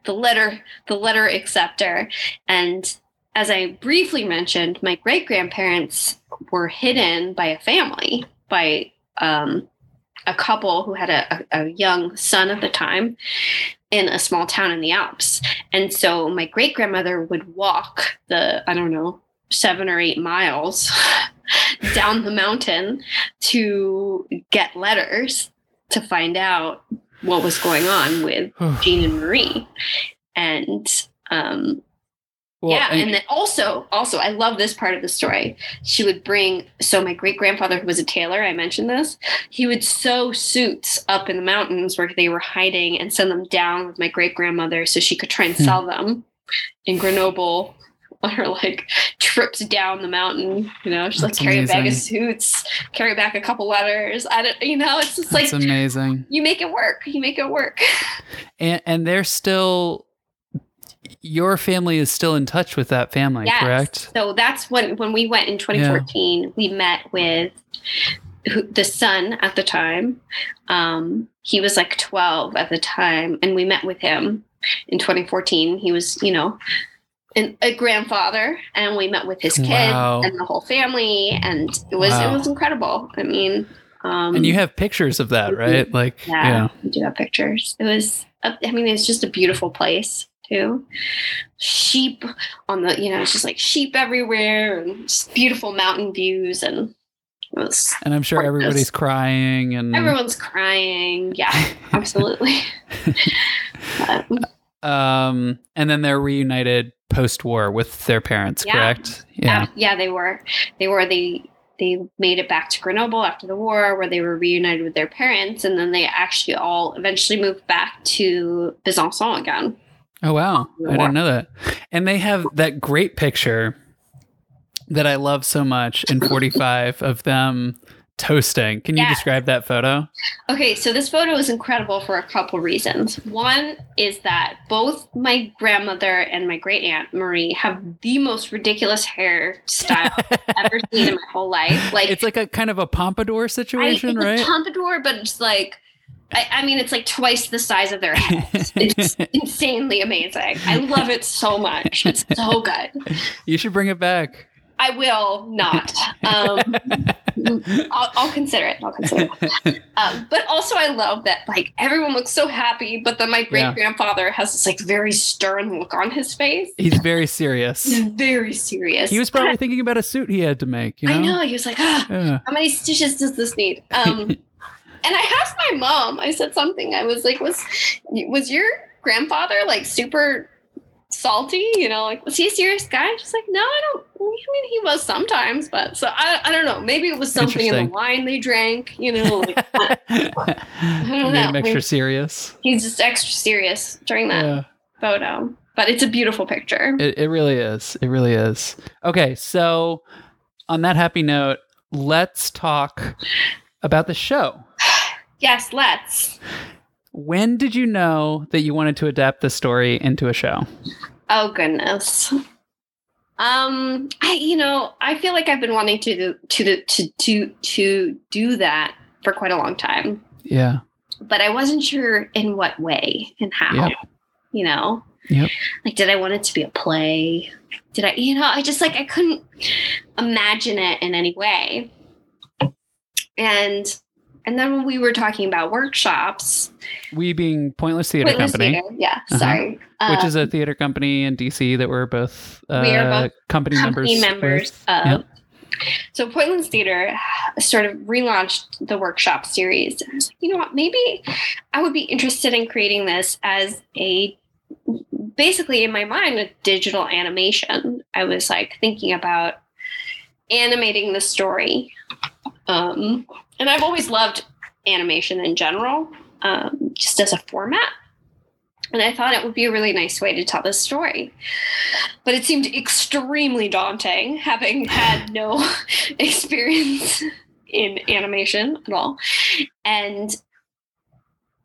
the letter the letter acceptor. And as I briefly mentioned, my great grandparents were hidden by a family by um, a couple who had a, a, a young son at the time in a small town in the Alps. And so my great grandmother would walk the, I don't know, seven or eight miles down the mountain to get letters to find out what was going on with Jean and Marie. And um, Well, yeah, and- and then also, also, I love this part of the story. She would bring. So my great grandfather, who was a tailor, I mentioned this. He would sew suits up in the mountains where they were hiding and send them down with my great grandmother, so she could try and Hmm. sell them in Grenoble on her like trips down the mountain. You know, she's like That's carry a bag of suits, carry back a couple letters. I don't, you know, it's just like that's amazing. you make it work. You make it work. And and they're still your family is still in touch with that family, Yes. correct? So that's when when we went in 2014. We met with the son at the time. Um, he was like 12 at the time, and we met with him in 2014. He was, you know, an, a grandfather, and we met with his kids Wow. and the whole family, and it was Wow. it was incredible. I mean, um, and you have pictures of that, Mhm. right? Like yeah, yeah. we do have pictures. It was, uh, I mean, it's just a beautiful place too. Sheep on the, you know, it's just like sheep everywhere and just beautiful mountain views. And was, And I'm sure Gorgeous. everybody's crying and everyone's crying. Yeah, absolutely. Um and then they're reunited post-war with their parents, Yeah. correct? Yeah. yeah, they were, they were, they, they made it back to Grenoble after the war where they were reunited with their parents. And then they actually all eventually moved back to Besançon again. Oh wow. I didn't know that. And they have that great picture that I love so much in 45 of them toasting. Can you Yeah. describe that photo? Okay, so this photo is incredible for a couple reasons. One is that both my grandmother and my great aunt Marie have the most ridiculous hairstyle I've ever seen in my whole life. Like it's like a kind of a pompadour I, situation, a right? pompadour, but it's like I, I mean, it's like twice the size of their heads. It's insanely amazing. I love it so much. It's so good. you should bring it back. I will not. Um, I'll, I'll consider it. I'll consider it. Um, but also, I love that like everyone looks so happy, but then my great grandfather has this like very stern look on his face. He's very serious. He's very serious. He was probably thinking about a suit he had to make, you know? I know. He was like, ah, Yeah. how many stitches does this need? Um, and I asked my mom. I said something. I was like, was was your grandfather like super salty? You know, like was he a serious guy? She's like, no, I don't. I mean, he was sometimes, but so I, I don't know. Maybe it was something in the wine they drank. You know, like, Made know. him extra serious. he's just extra serious during that Yeah. photo. But it's a beautiful picture. It, it really is. It really is. Okay, so on that happy note, let's talk about the show. yes, let's. When did you know that you wanted to adapt the story into a show? Oh goodness. Um, I you know I feel like I've been wanting to do, to to to to do that for quite a long time, Yeah. but I wasn't sure in what way and how. Yep. You know, Yep. like did I want it to be a play? Did I you know I just like I couldn't imagine it in any way. And and then when we were talking about workshops, We being Pointless Theater Pointless Company, Theater, yeah, Uh-huh. sorry, which Uh, is a theater company in DC that we're both uh, We are both company, company members. members. of. Yep. So Pointless Theater sort of relaunched the workshop series. I was like, you know what? Maybe I would be interested in creating this as a basically in my mind a digital animation. I was like thinking about animating the story, um, and I've always loved animation in general, um, just as a format. And I thought it would be a really nice way to tell this story. But it seemed extremely daunting, having had no experience in animation at all. And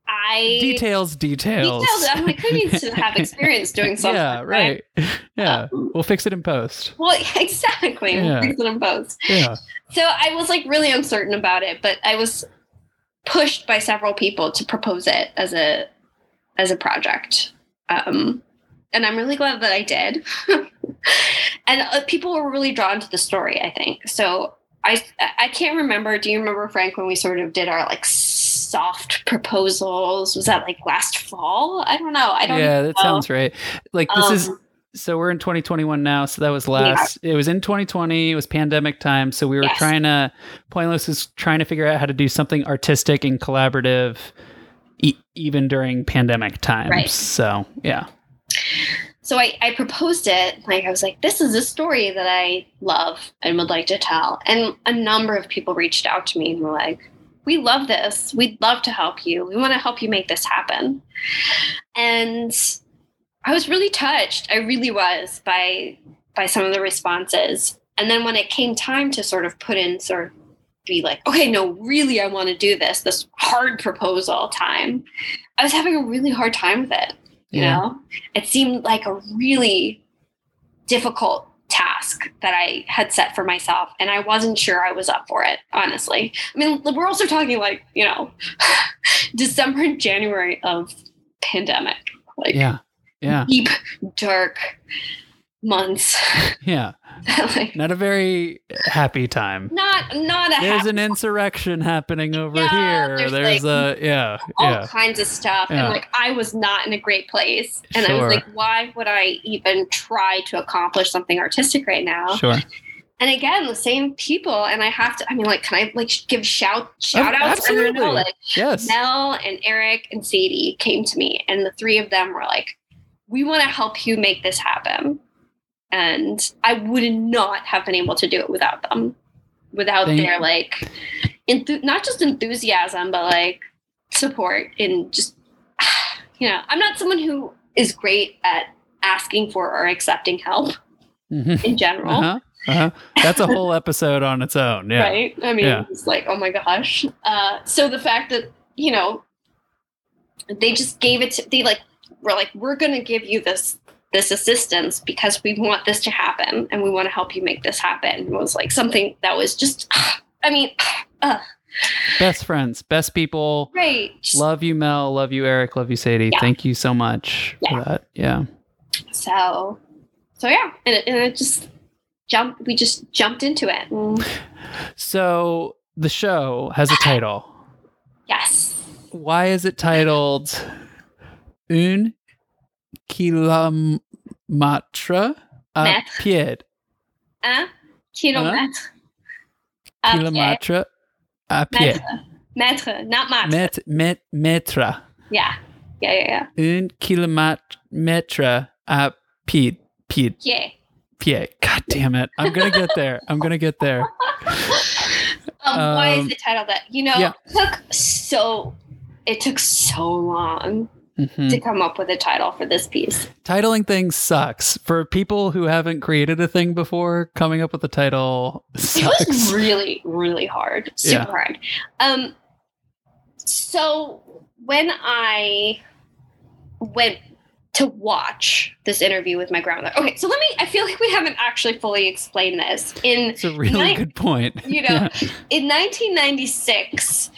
I details, details. details. I'm like, who needs to have experience doing something? yeah, right. Yeah, Um, we'll fix it in post. Well, exactly. Yeah. Fix it in post. Yeah. So I was like really uncertain about it, but I was pushed by several people to propose it as a as a project. Um, and I'm really glad that I did. and uh, people were really drawn to the story, I think. So I I can't remember. Do you remember Frank when we sort of did our like soft proposals? Was that like last fall? I don't know. I don't Yeah, that know. sounds right. Like this is Um, so we're in 2021 now so that was last it was in 2020 it was pandemic time so we were Yes. trying to pointless is trying to figure out how to do something artistic and collaborative e- even during pandemic times Right. so yeah so I, I proposed it like i was like this is a story that i love and would like to tell and a number of people reached out to me and were like we love this. We'd love to help you. We want to help you make this happen. And i was really touched. I really was by by some of the responses. And then when it came time to sort of put in sort of be like okay no really i want to do this this hard proposal time i was having a really hard time with it you Yeah. know? It seemed like a really difficult task that i had set for myself and i wasn't sure i was up for it honestly. I mean we're also talking like you know december and january of pandemic like yeah yeah. deep dark months. Yeah like not a very happy time. Not not a there's an insurrection happening over Yeah, here. there's, there's, like, a yeah all yeah. kinds of stuff Yeah. and like i was not in a great place and i was like why would i even try to accomplish something artistic right now? Sure. And again the same people and i have to i mean like can i like give shout oh, shout outs I don't absolutely. know, like yes. Mel and eric and sadie came to me and the three of them were like we want to help you make this happen and i would not have been able to do it without them without Thank- their like enthu- not just enthusiasm but like support in just you know i'm not someone who is great at asking for or accepting help Mhm. in general uh-huh uh-huh that's a whole episode on its own yeah right? I mean, Yeah. it's like, oh my gosh. Uh, so the fact that you know they just gave it to they like were like, we're gonna give you this this assistance because we want this to happen and we want to help you make this happen was like something that was just, I mean, uh, best friends best people great. Just- Love you, Mel. Love you, Eric. Love you, Sadie. Yeah. Thank you so much Yeah. for that. Yeah. So, so yeah, and it, and it just jumped. We just jumped into it. And So the show has a title. yes, Why is it titled Un Kilometre à Mètre. pied? un kilomètre. à. Kilometre à pied. Mètre, mètre, not mètre. Met, met, metre. Yeah, yeah, yeah, yeah. Un kilomètre à pied. Pied. Yeah. Pied. God damn it. I'm going to get there. I'm going to get there. Um, why is Um, the title that? You know, yeah. it took so it took so long Mhm. to come up with a title for this piece. Titling things sucks. For people who haven't created a thing before, coming up with a title It sucks. was really, really hard. Super Yeah. hard. Um so when I went to watch this interview with my grandmother. Okay, so let me I feel like we haven't actually fully explained this. In It's a really Night- good point. you know, in 1996,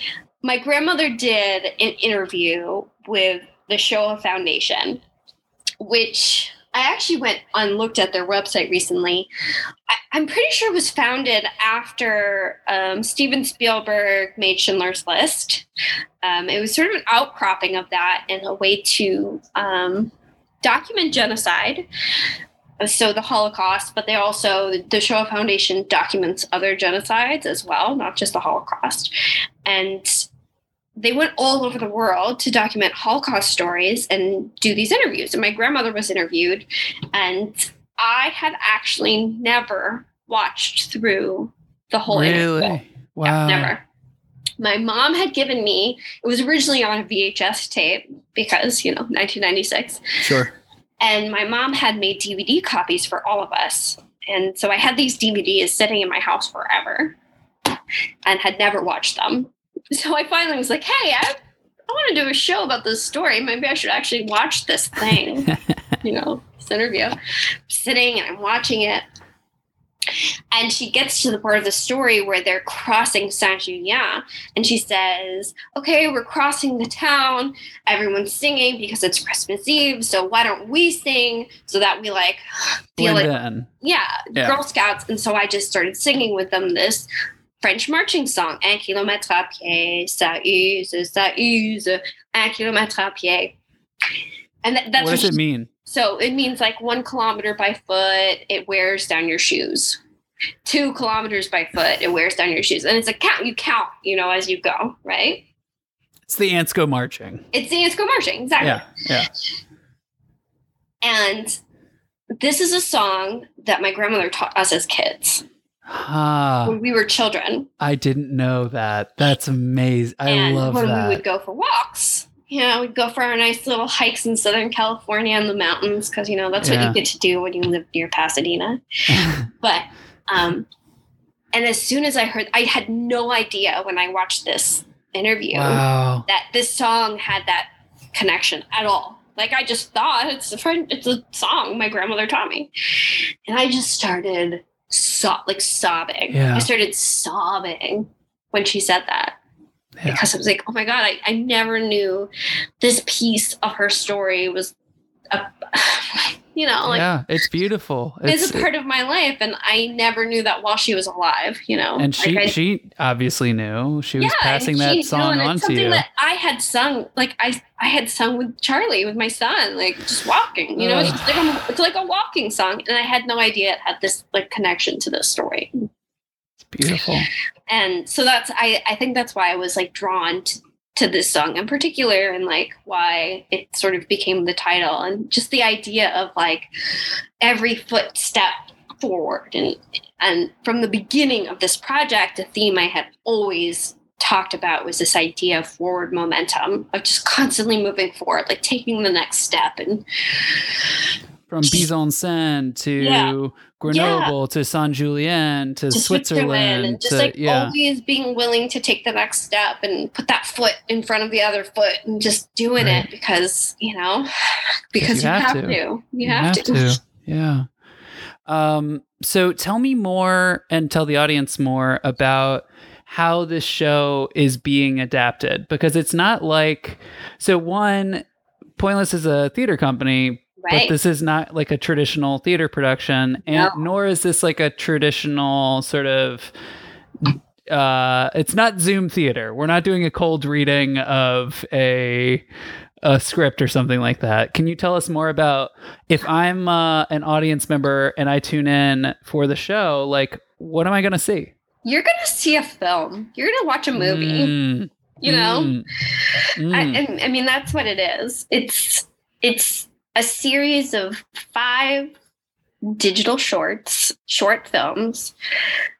my grandmother did an interview with the Shoah Foundation, which I actually went and looked at their website recently. I, I'm pretty sure it was founded after um, Steven Spielberg made Schindler's List. Um, it was sort of an outcropping of that and a way to um, document genocide so the Holocaust, but they also the Shoah Foundation documents other genocides as well, not just the Holocaust. And they went all over the world to document Holocaust stories and do these interviews. And my grandmother was interviewed, and I had actually never watched through the whole interview. really? Wow. Never. My mom had given me, it was originally on a VHS tape because, you know, 1996 Sure. and my mom had made DVD copies for all of us. And so I had these DVDs sitting in my house forever and had never watched them. So I finally was like, hey, I, I want to do a show about this story. Maybe I should actually watch this thing, you know, this interview. I'm sitting and I'm watching it. And she gets to the part of the story where they're crossing Saint Julien. And she says, Okay, we're crossing the town. Everyone's singing because it's Christmas Eve. So why don't we sing so that we like feel Blend like, in. yeah, Yeah. Girl Scouts. And so I just started singing with them this French marching song, Un kilomètre à pied, ça use, ça use, un kilomètre à pied. And that, that's what does it mean? so it means like one kilometer by foot, it wears down your shoes. Two kilometers by foot, it wears down your shoes. And it's a count, you count, you know, as you go, right? It's the ants go marching. It's the ants go marching, exactly. Yeah, yeah. And this is a song that my grandmother taught us as kids Ah, when we were children. I didn't know that. That's amazing. I and love when that. we would go for walks, you know, we'd go for our nice little hikes in Southern California in the mountains because, you know, that's what you get to do when you live near Pasadena. But, um, and as soon as I heard, I had no idea when I watched this interview wow. that this song had that connection at all. Like I just thought it's a friend, it's a song my grandmother taught me, and I just started so like sobbing. Yeah. I started sobbing when she said that Yeah. because I was like, oh my god, I, I never knew this piece of her story was a, oh you know, like yeah, it's beautiful. it's, It's, a part of my life, and I never knew that while she was alive. You know, and she Like, I- she obviously knew. She was passing she- that no, song and it's on to something you. that I had sung, like I I had sung with Charlie, with my son, like just walking. You know, it's like a, it's like a walking song, and I had no idea it had this like connection to this story. It's beautiful. And so that's I I think that's why I was like drawn to, to this song in particular, and like why it sort of became the title, and just the idea of like every footstep forward and and from the beginning of this project a theme i had always talked about was this idea of forward momentum of just constantly moving forward like taking the next step and From Besançon to Yeah. Grenoble to Saint Julien to, to Switzerland, and just to like yeah. always being willing to take the next step and put that foot in front of the other foot and just doing Right. it because you know because you, have, to. you have, to, Yeah. Um, so tell me more and tell the audience more about how this show is being adapted because it's not like so one pointless is a theater company right. but this is not like a traditional theater production and No. nor is this like a traditional sort of uh it's not zoom theater. We're not doing a cold reading of a a script or something like that. Can you tell us more about if i'm uh, an audience member and i tune in for the show like what am i going to see? You're gonna see a film. You're gonna watch a movie. Mm, you know? Mm, mm. I, I, I mean that's what it is. It's it's a series of five digital shorts short films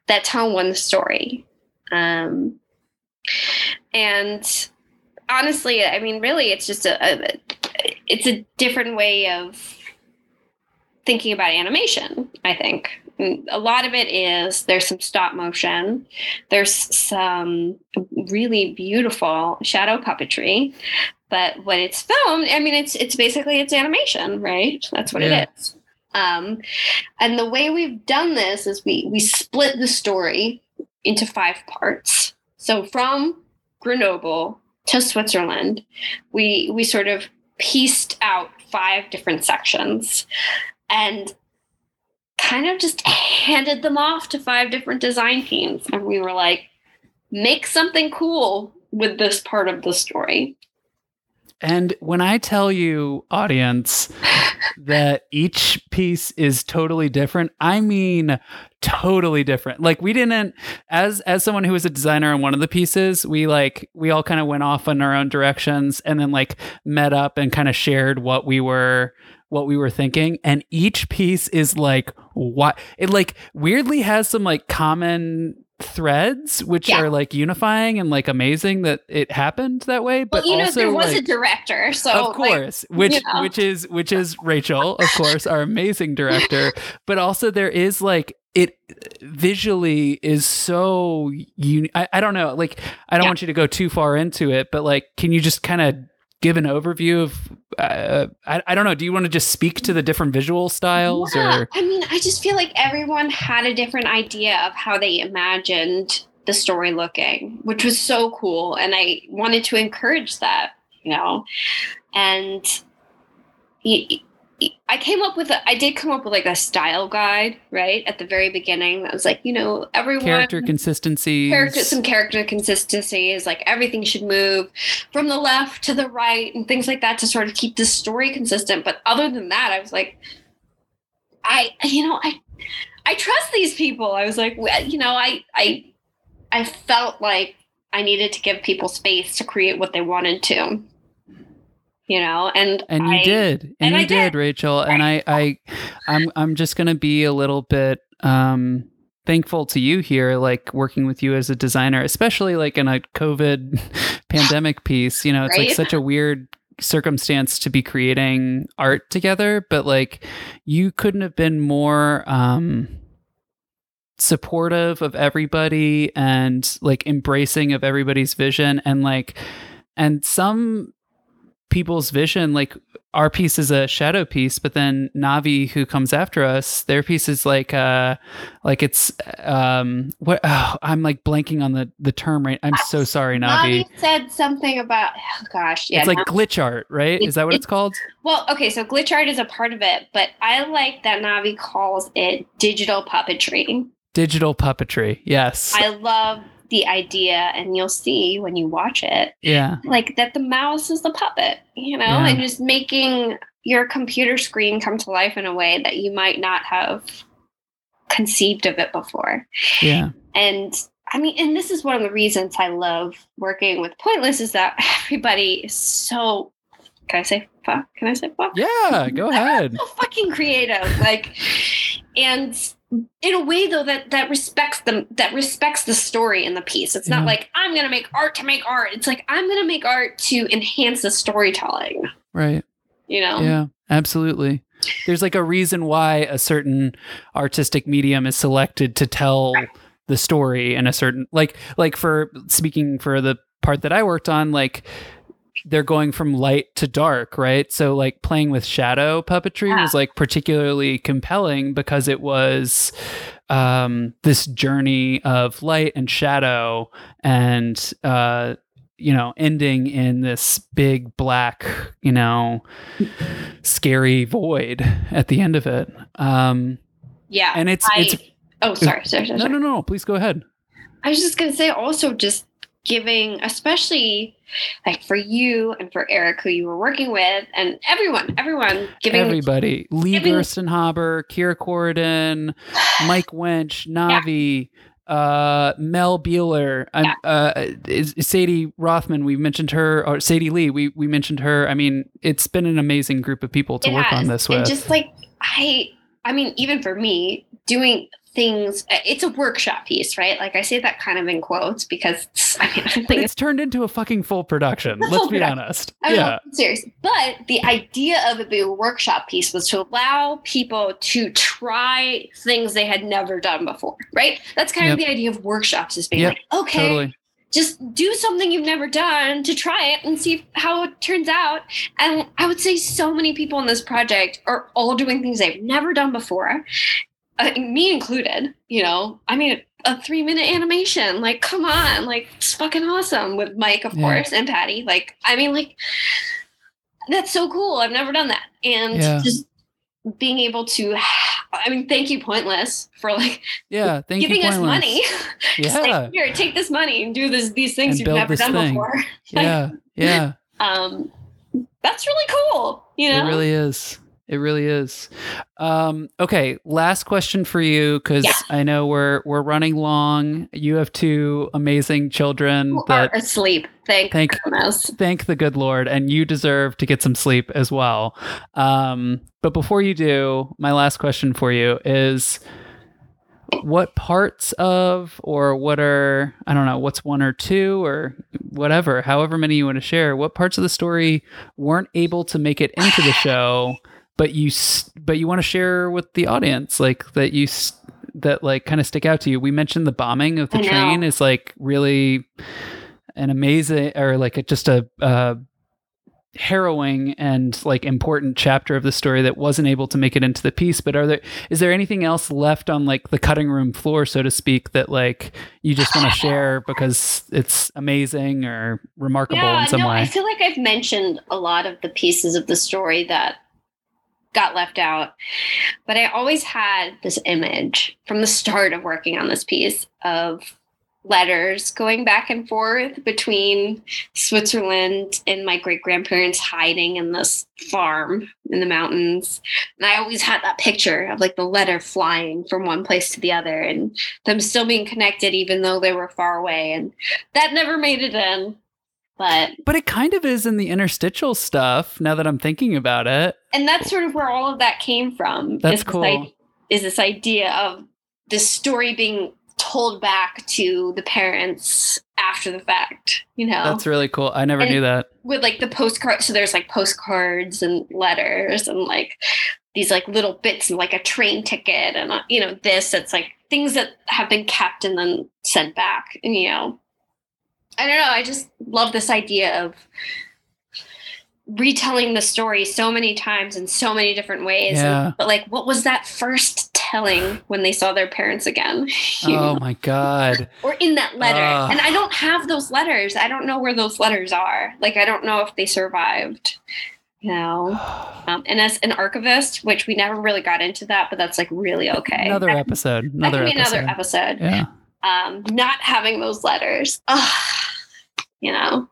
that tell one story. Um and honestly i mean really it's just a, a it's a different way of thinking about animation i think. Mm, a lot of it is there's some stop motion. There's some really beautiful shadow puppetry but when it's filmed i mean it's it's basically it's animation right? That's what Yeah. it is. Um and the way we've done this is we we split the story into five parts. So from grenoble to switzerland we we sort of pieced out five different sections and kind of just handed them off to five different design teams. And we were like make something cool with this part of the story And when I tell you, audience, that each piece is totally different, I mean totally different. Like we didn't as as someone who was a designer on one of the pieces, we like we all kind of went off in our own directions and then like met up and kind of shared what we were what we were thinking and each piece is like what it like weirdly has some like common threads which Yeah. are like unifying and like amazing that it happened that way but well you know there was like, a director so of like, course which you know. which is which is rachel of course our amazing director but also there is like it visually is so uni- I, I don't know like i don't Yeah. want you to go too far into it but like can you just kind of give an overview of uh, I, I don't know do you want to just speak to the different visual styles Yeah, or I mean, I just feel like everyone had a different idea of how they imagined the story looking, which was so cool. And I wanted to encourage that, you know. And y- I came up with a, I did come up with like a style guide, right? At the very beginning. I was like, you know, everyone character consistency, character some character consistencies like everything should move from the left to the right and things like that to sort of keep the story consistent but other than that i was like i you know i i trust these people i was like well, you know i i i felt like i needed to give people space to create what they wanted to you know and and you I- did and, and you I did, did. rachel and i i i'm i'm just gonna be a little bit um thankful to you here like working with you as a designer especially like in a covid pandemic piece you know it's like such a weird circumstance to be creating art together but like you couldn't have been more um supportive of everybody and like embracing of everybody's vision and like and some people's vision like our piece is a shadow piece but then navi who comes after us their piece is like uh like it's um what oh, i'm like blanking on the the term right? I'm so sorry navi. Navi said something about oh gosh yeah it's like Navi- glitch art right? Is that what It- it's called? Well, okay, so glitch art is a part of it, but I like that Navi calls it digital puppetry. digital puppetry yes. I love the idea, and you'll see when you watch it, yeah like that the mouse is the puppet, you know, Yeah. and just making your computer screen come to life in a way that you might not have conceived of it before. yeah And I mean, and this is one of the reasons I love working with Pointless is that everybody is so. Can I say fuck? Can I say fuck? yeah go ahead so fucking creative like and in a way though that that respects them that respects the story in the piece. It's not Yeah. like i'm gonna make art to make art. It's like i'm gonna make art to enhance the storytelling. Right. You know? Yeah, absolutely. There's like a reason why a certain artistic medium is selected to tell the story in a certain like like for speaking for the part that I worked on like they're going from light to dark, right? So like playing with shadow puppetry was like particularly compelling because it was um this journey of light and shadow and uh you know ending in this big black you know scary void at the end of it um yeah and it's I, it's oh sorry sorry sorry, no sorry. no no please go ahead i was just gonna say also just giving especially like for you and for eric who you were working with and everyone everyone giving everybody lee giving- gerstenhaber kira Corridon, mike wench navi uh, Mel Beeler, Yeah. uh, Sadie Rothman. We've mentioned her, or Sadie Lee. We we mentioned her. I mean, it's been an amazing group of people to It work on has. this and with. just like i i mean even for me doing things uh, it's a workshop piece right like i say that kind of in quotes because i mean i think it's turned into a fucking full production. Let's full be production. honest. I yeah, I'm serious. But the idea of it being a workshop piece was to allow people to try things they had never done before, right? That's kind of the idea of workshops is being Yep, like, okay, totally. just do something you've never done to try it and see how it turns out. And I would say so many people in this project are all doing things they've never done before, uh, me included. You know, I mean, a three minute animation, like, come on, like, it's fucking awesome with Mike, of Yeah. course, and Patty. Like, I mean, like, that's so cool. I've never done that. And Yeah. just being able to, I mean, thank you, Pointless, for like Yeah, thank you. giving you, us money. Yeah, like, here, take this money and do this these things And you've never done thing. before. yeah, yeah. Um, that's really cool. You know, It really is. It really is. Um, okay, last question for you because Yeah. I know we're we're running long. You have two amazing children who that are asleep. Thank, Thank- thank the good Lord, and you deserve to get some sleep as well. Um, but before you do, my last question for you is what parts of, or what are, I don't know, what's one or two, or whatever, however many you want to share, what parts of the story weren't able to make it into the show, but you, but you want to share with the audience, like that you, that like kind of stick out to you? We mentioned the bombing of the train is like really an amazing or like a, just a uh, harrowing and like important chapter of the story that wasn't able to make it into the piece. But are there is there anything else left on like the cutting room floor, so to speak, that like you just want to share because it's amazing or remarkable yeah, in some no, way? I feel like I've mentioned a lot of the pieces of the story that got left out. But I always had this image from the start of working on this piece of letters going back and forth between Switzerland and my great grandparents hiding in this farm in the mountains. And I always had that picture of like the letter flying from one place to the other and them still being connected even though they were far away. And that never made it in. But But it kind of is in the interstitial stuff now that I'm thinking about it. and that's sort of where all of that came from. That's is this cool. i- is this idea of the story being told back to the parents after the fact, you know, That's really cool. I never And- knew that. with like the postcard. So there's like postcards and letters and like these like little bits and like a train ticket and uh, you know this. It's like things that have been kept and then sent back. You know, I don't know. I just love this idea of retelling the story so many times in so many different ways. And- Yeah. but like, what was that first telling when they saw their parents again? Oh know? my god. Or in that letter. Ugh. and I don't have those letters. I don't know where those letters are. Like, I don't know if they survived. You know, um, and as an archivist, which we never really got into that, but that's like really okay. Another episode. Another episode. another episode. Yeah. Um, not having those letters, Ugh, you know,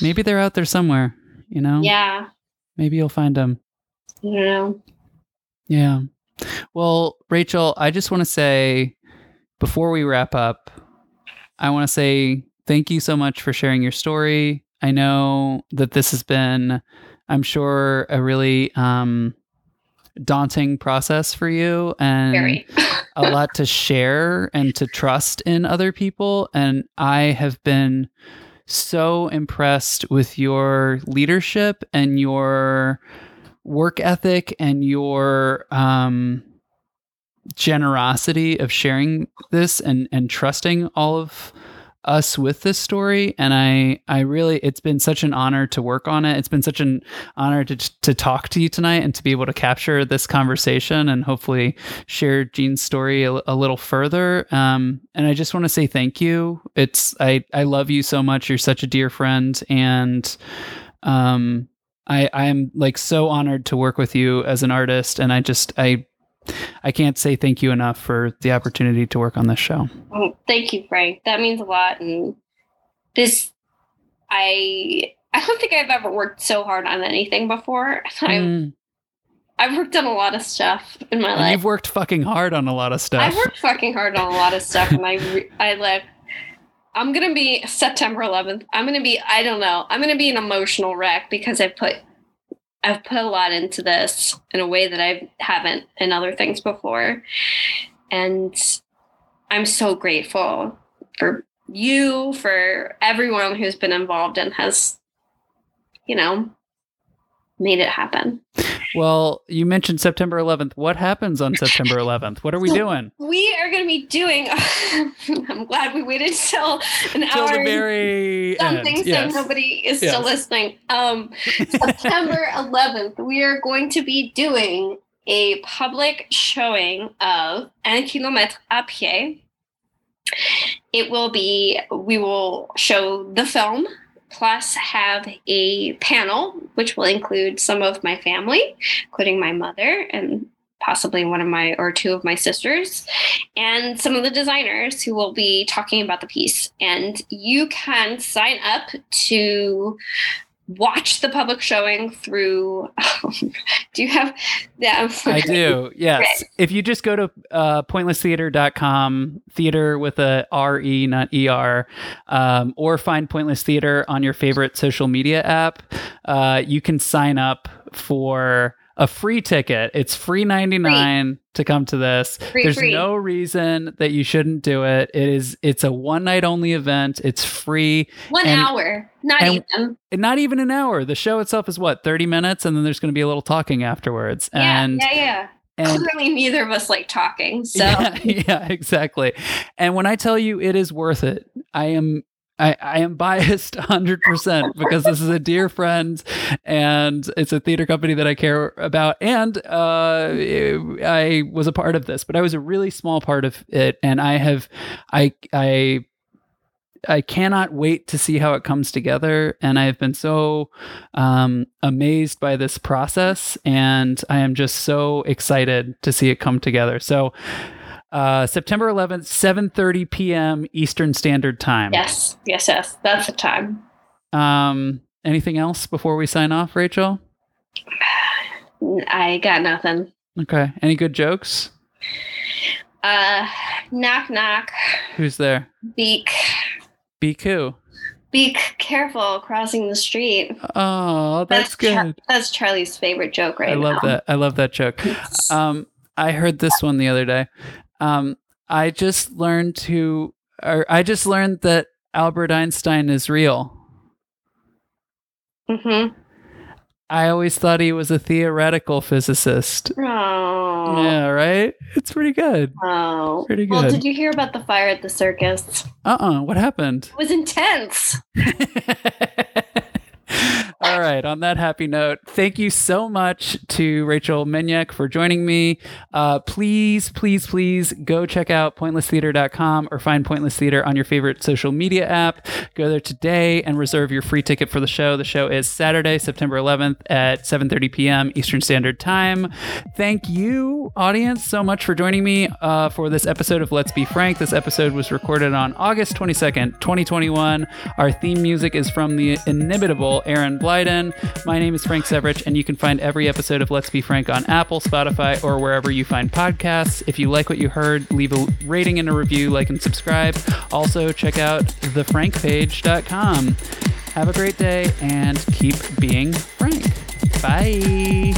Maybe they're out there somewhere, you know? yeah, Maybe you'll find them. you know, Yeah. Well, Rachel, I just want to say before we wrap up, I want to say thank you so much for sharing your story. I know that this has been, I'm sure, a really um, daunting process for you and very. a lot to share and to trust in other people. And I have been so impressed with your leadership and your work ethic and your um, generosity of sharing this and and trusting all of us with this story and i i really it's been such an honor to work on it it's been such an honor to to talk to you tonight and to be able to capture this conversation and hopefully share Jean's story a, a little further. Um, and I just want to say thank you. It's I I love you so much. You're such a dear friend, and um, I I am like so honored to work with you as an artist. And I just I I can't say thank you enough for the opportunity to work on this show. Thank you, Frank. That means a lot. And this, I, I don't think I've ever worked so hard on anything before. I've, Mm. I've worked on a lot of stuff in my And life. you've worked fucking hard on a lot of stuff. I've worked fucking hard on a lot of stuff, and I, re- I like. I'm gonna be September 11th. I'm gonna be. I don't know. I'm gonna be an emotional wreck because I've put, I've put a lot into this in a way that I haven't in other things before, and I'm so grateful for you, for everyone who's been involved and has, you know, made it happen. Well, you mentioned September 11th. What happens on September 11th? What are we So- doing? We are going to be doing. I'm glad we waited till an Till hour. the very something end. so Yes. nobody is Yes. still listening. Um, September 11th, we are going to be doing a public showing of Un kilomètre à pied. It will be, we will show the film, plus have a panel, which will include some of my family, including my mother and possibly one of my or two of my sisters and some of the designers who will be talking about the piece. And you can sign up to watch the public showing through. do you have? Yeah, I do. Yes. If you just go to uh, pointlesstheater.com, theater with a R E, not E R, um, or find Pointless Theater on your favorite social media app, uh, you can sign up for a free ticket. It's free 99 to come to this. Free, There's free. no reason that you shouldn't do it. It is it's a one night only event. It's free. One and- hour, not and- even. Not even an hour. The show itself is what, 30 minutes and then there's going to be a little talking afterwards. Yeah, and yeah, yeah. And clearly neither of us like talking. So yeah, yeah, exactly. And when I tell you it is worth it, I am I, I am biased 100% because this is a dear friend and it's a theater company that I care about. And uh, I was a part of this, but I was a really small part of it. And I have, I, I, I cannot wait to see how it comes together. And I've been so um, amazed by this process. And I am just so excited to see it come together. So, uh, September 11th, 7:30 p.m. Eastern Standard Time. yes, yes, yes, that's the time. Um, anything else before we sign off, Rachel? I got nothing. Okay. Any good jokes? Uh, knock knock. Who's there? Beak. Biku. Be c- careful crossing the street. Oh, that's Char- good. that's Charlie's favorite joke right I love now. that. I love that joke. Um, I heard this one the other day. Um, I just learned to, or I just learned that Albert Einstein is real. Mm-hmm. I always thought he was a theoretical physicist. Oh. Yeah, right? It's pretty good. Oh. Pretty good. Well, did you hear about the fire at the circus? Uh uh What happened? It was intense. All right. On that happy note, thank you so much to Rachel Menyek for joining me. Uh, please, please, please go check out pointlesstheater.com or find Pointless Theater on your favorite social media app. Go there today and reserve your free ticket for the show. The show is Saturday, September 11th at 7:30 p.m. Eastern Standard Time. Thank you, audience, so much for joining me uh, for this episode of Let's Be Frank. This episode was recorded on August 22nd, 2021. Our theme music is from the inimitable Aaron Blyden. My name is Frank Severich, and you can find every episode of Let's Be Frank on Apple, Spotify, or wherever you find podcasts. If you like what you heard, leave a rating and a review, like and subscribe. Also, check out thefrankpage.com. Have a great day and keep being Frank. Bye.